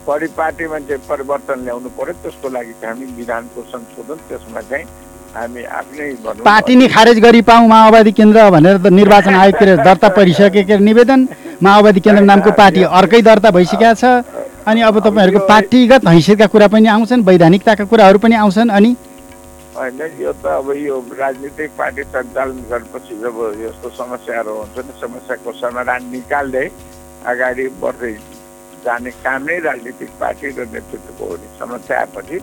परिपाटीमा चाहिँ परिवर्तन ल्याउनु पर्यो त्यसको लागि चाहिँ हामी विधानको संशोधन त्यसमा चाहिँ हामी आफ्नै पार्टी नै खारेज गरी पाउँ माओवादी केन्द्र भनेर त निर्वाचन आयोगतिर [LAUGHS] दर्ता परिसकेको निवेदन। माओवादी केन्द्र नामको पार्टी अर्कै दर्ता भइसकेको छ। अनि अब तपाईँहरूको पार्टीगत हैसियतका कुरा पनि आउँछन् वैधानिकताका कुराहरू पनि आउँछन् अनि? होइन यो त अब यो राजनीतिक पार्टी सञ्चालन गरेपछि जब यस्तो समस्याहरू हुन्छ नि समस्याको समाधान निकाल्दै अगाडि बढ्दै जाने काम नै राजनीतिक पार्टी र नेतृत्वको हो नि समस्या आएपछि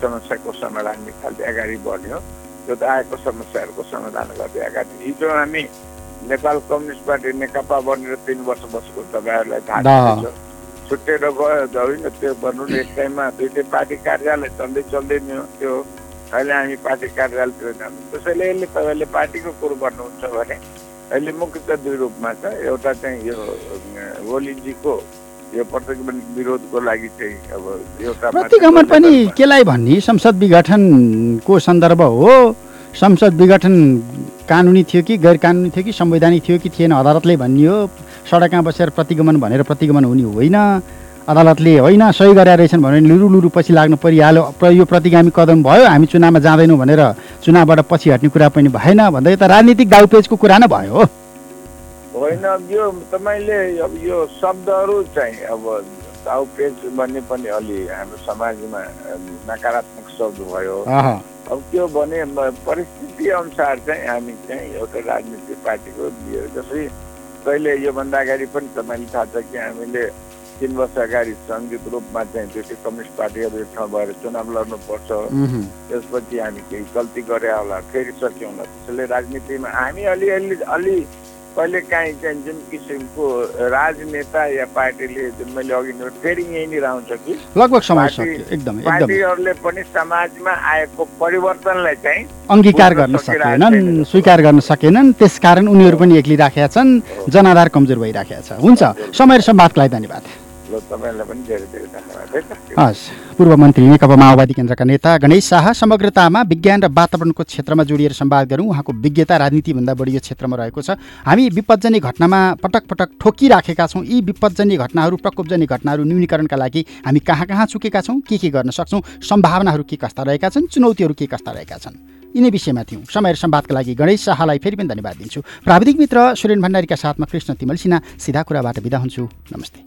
समस्याको समाधान निकाल्दै अगाडि बढ्यो। त्यो त आएको समस्याहरूको समाधान गर्दै अगाडि। हिजो हामी नेपाल कम्युनिस्ट पार्टी नेकपा बनेर तिन वर्ष बसेको तपाईँहरूलाई थाहा। छ। छुट्टिएर गयो त होइन त्यो भन्नु एक टाइममा दुइटै पार्टी कार्यालय चल्दै चल्दै नि हो। त्यो अहिले हामी पार्टी कार्यालयतिर जानु। त्यसैले यसले तपाईँले पार्टीको कुरो गर्नुहुन्छ भने अहिले मुख्य त दुई रूपमा छ एउटा चाहिँ यो ओलीजीको यो प्रतिगमन विरोधको लागि चाहिँ अब एउटा प्रतिगमन पनि केलाई भन्ने संसद विघटनको सन्दर्भ हो? संसद विघटन कानुनी थियो कि गैर कानुनी थियो कि संवैधानिक थियो कि थिएन? अदालतले भनियो सडकमा बसेर प्रतिगमन भनेर प्रतिगमन हुने होइन। अदालतले होइन सही गरेर रहेछन् भने लुरु लुरु पछि लाग्नु परिहाल्यो। प्र- यो प्रतिगामी कदम भयो हामी चुनावमा जाँदैनौँ भनेर चुनावबाट पछि हट्ने कुरा पनि भएन। भन्दै त राजनीतिक दाउपेचको कुरा नै भयो। होइन अब यो तपाईँले अब यो शब्दहरू चाहिँ अब पेज भन्ने पनि अलि हाम्रो समाजमा नकारात्मक शब्द भयो। अब त्यो भने परिस्थिति अनुसार चाहिँ हामी चाहिँ एउटा राजनीतिक पार्टीको जसरी कहिले योभन्दा अगाडि पनि तपाईँले थाहा छ कि हामीले तिन वर्ष अगाडि सङ्गीत रूपमा चाहिँ दुइटै कम्युनिस्ट पार्टीहरू एक ठाउँ भएर चुनाव लड्नुपर्छ। त्यसपछि हामी केही गल्ती गरे होला फेरि सक्यौँ त्यसैले राजनीतिमा हामी अलिअलि अलि कहिले काहीँ चाहिँ जुन किसिमको राजनेता या पार्टीले जुन मैले अघि फेरि यहीँनिर आउँछ कि? लगभग एकदमै पार्टीहरूले पनि समाजमा आएको परिवर्तनलाई चाहिँ अङ्गीकार गर्न सकेनन् स्वीकार गर्न सकेनन् त्यसकारण उनीहरू पनि एक्लिराखेका छन् जनाधार कमजोर भइराखेका छ। हुन्छ समय र संवादको लागि धन्यवाद। ल तपाईँलाई पनि धेरै धेरै धन्यवाद हस्। पूर्व मन्त्री नेकपा माओवादी केन्द्रका नेता गणेश शाह समग्रतामा विज्ञान र वातावरणको क्षेत्रमा जोडिएर संवाद गरौँ। उहाँको विज्ञता राजनीतिभन्दा बढी यो क्षेत्रमा रहेको छ। हामी विपदजन्य घटनामा पटक पटक ठोकिराखेका छौँ। यी विपदजन्य घटनाहरू प्रकोपजन्य घटनाहरू न्यूनीकरणका लागि हामी कहाँ कहाँ चुकेका छौँ? के के गर्न सक्छौँ? सम्भावनाहरू के कस्ता रहेका छन्? चुनौतीहरू के कस्ता रहेका छन्? यिनै विषयमा थियौँ। समय र संवादका लागि गणेश शाहलाई फेरि पनि धन्यवाद दिन्छु। प्राविधिक मित्र सुरेन भण्डारीका साथमा कृष्ण तिमल सिन्हा सिधा कुराबाट बिदा हुन्छु। नमस्ते।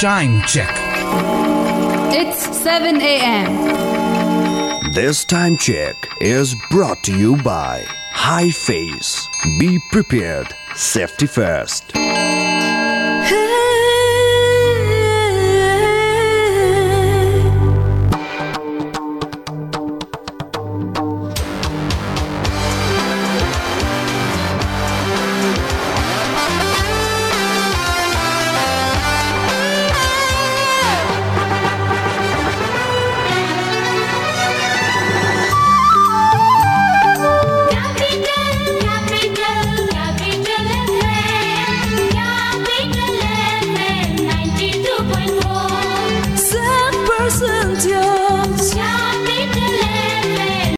Time check. It's 7 a.m. This time check is brought to you by High Face. Be prepared. Safety first.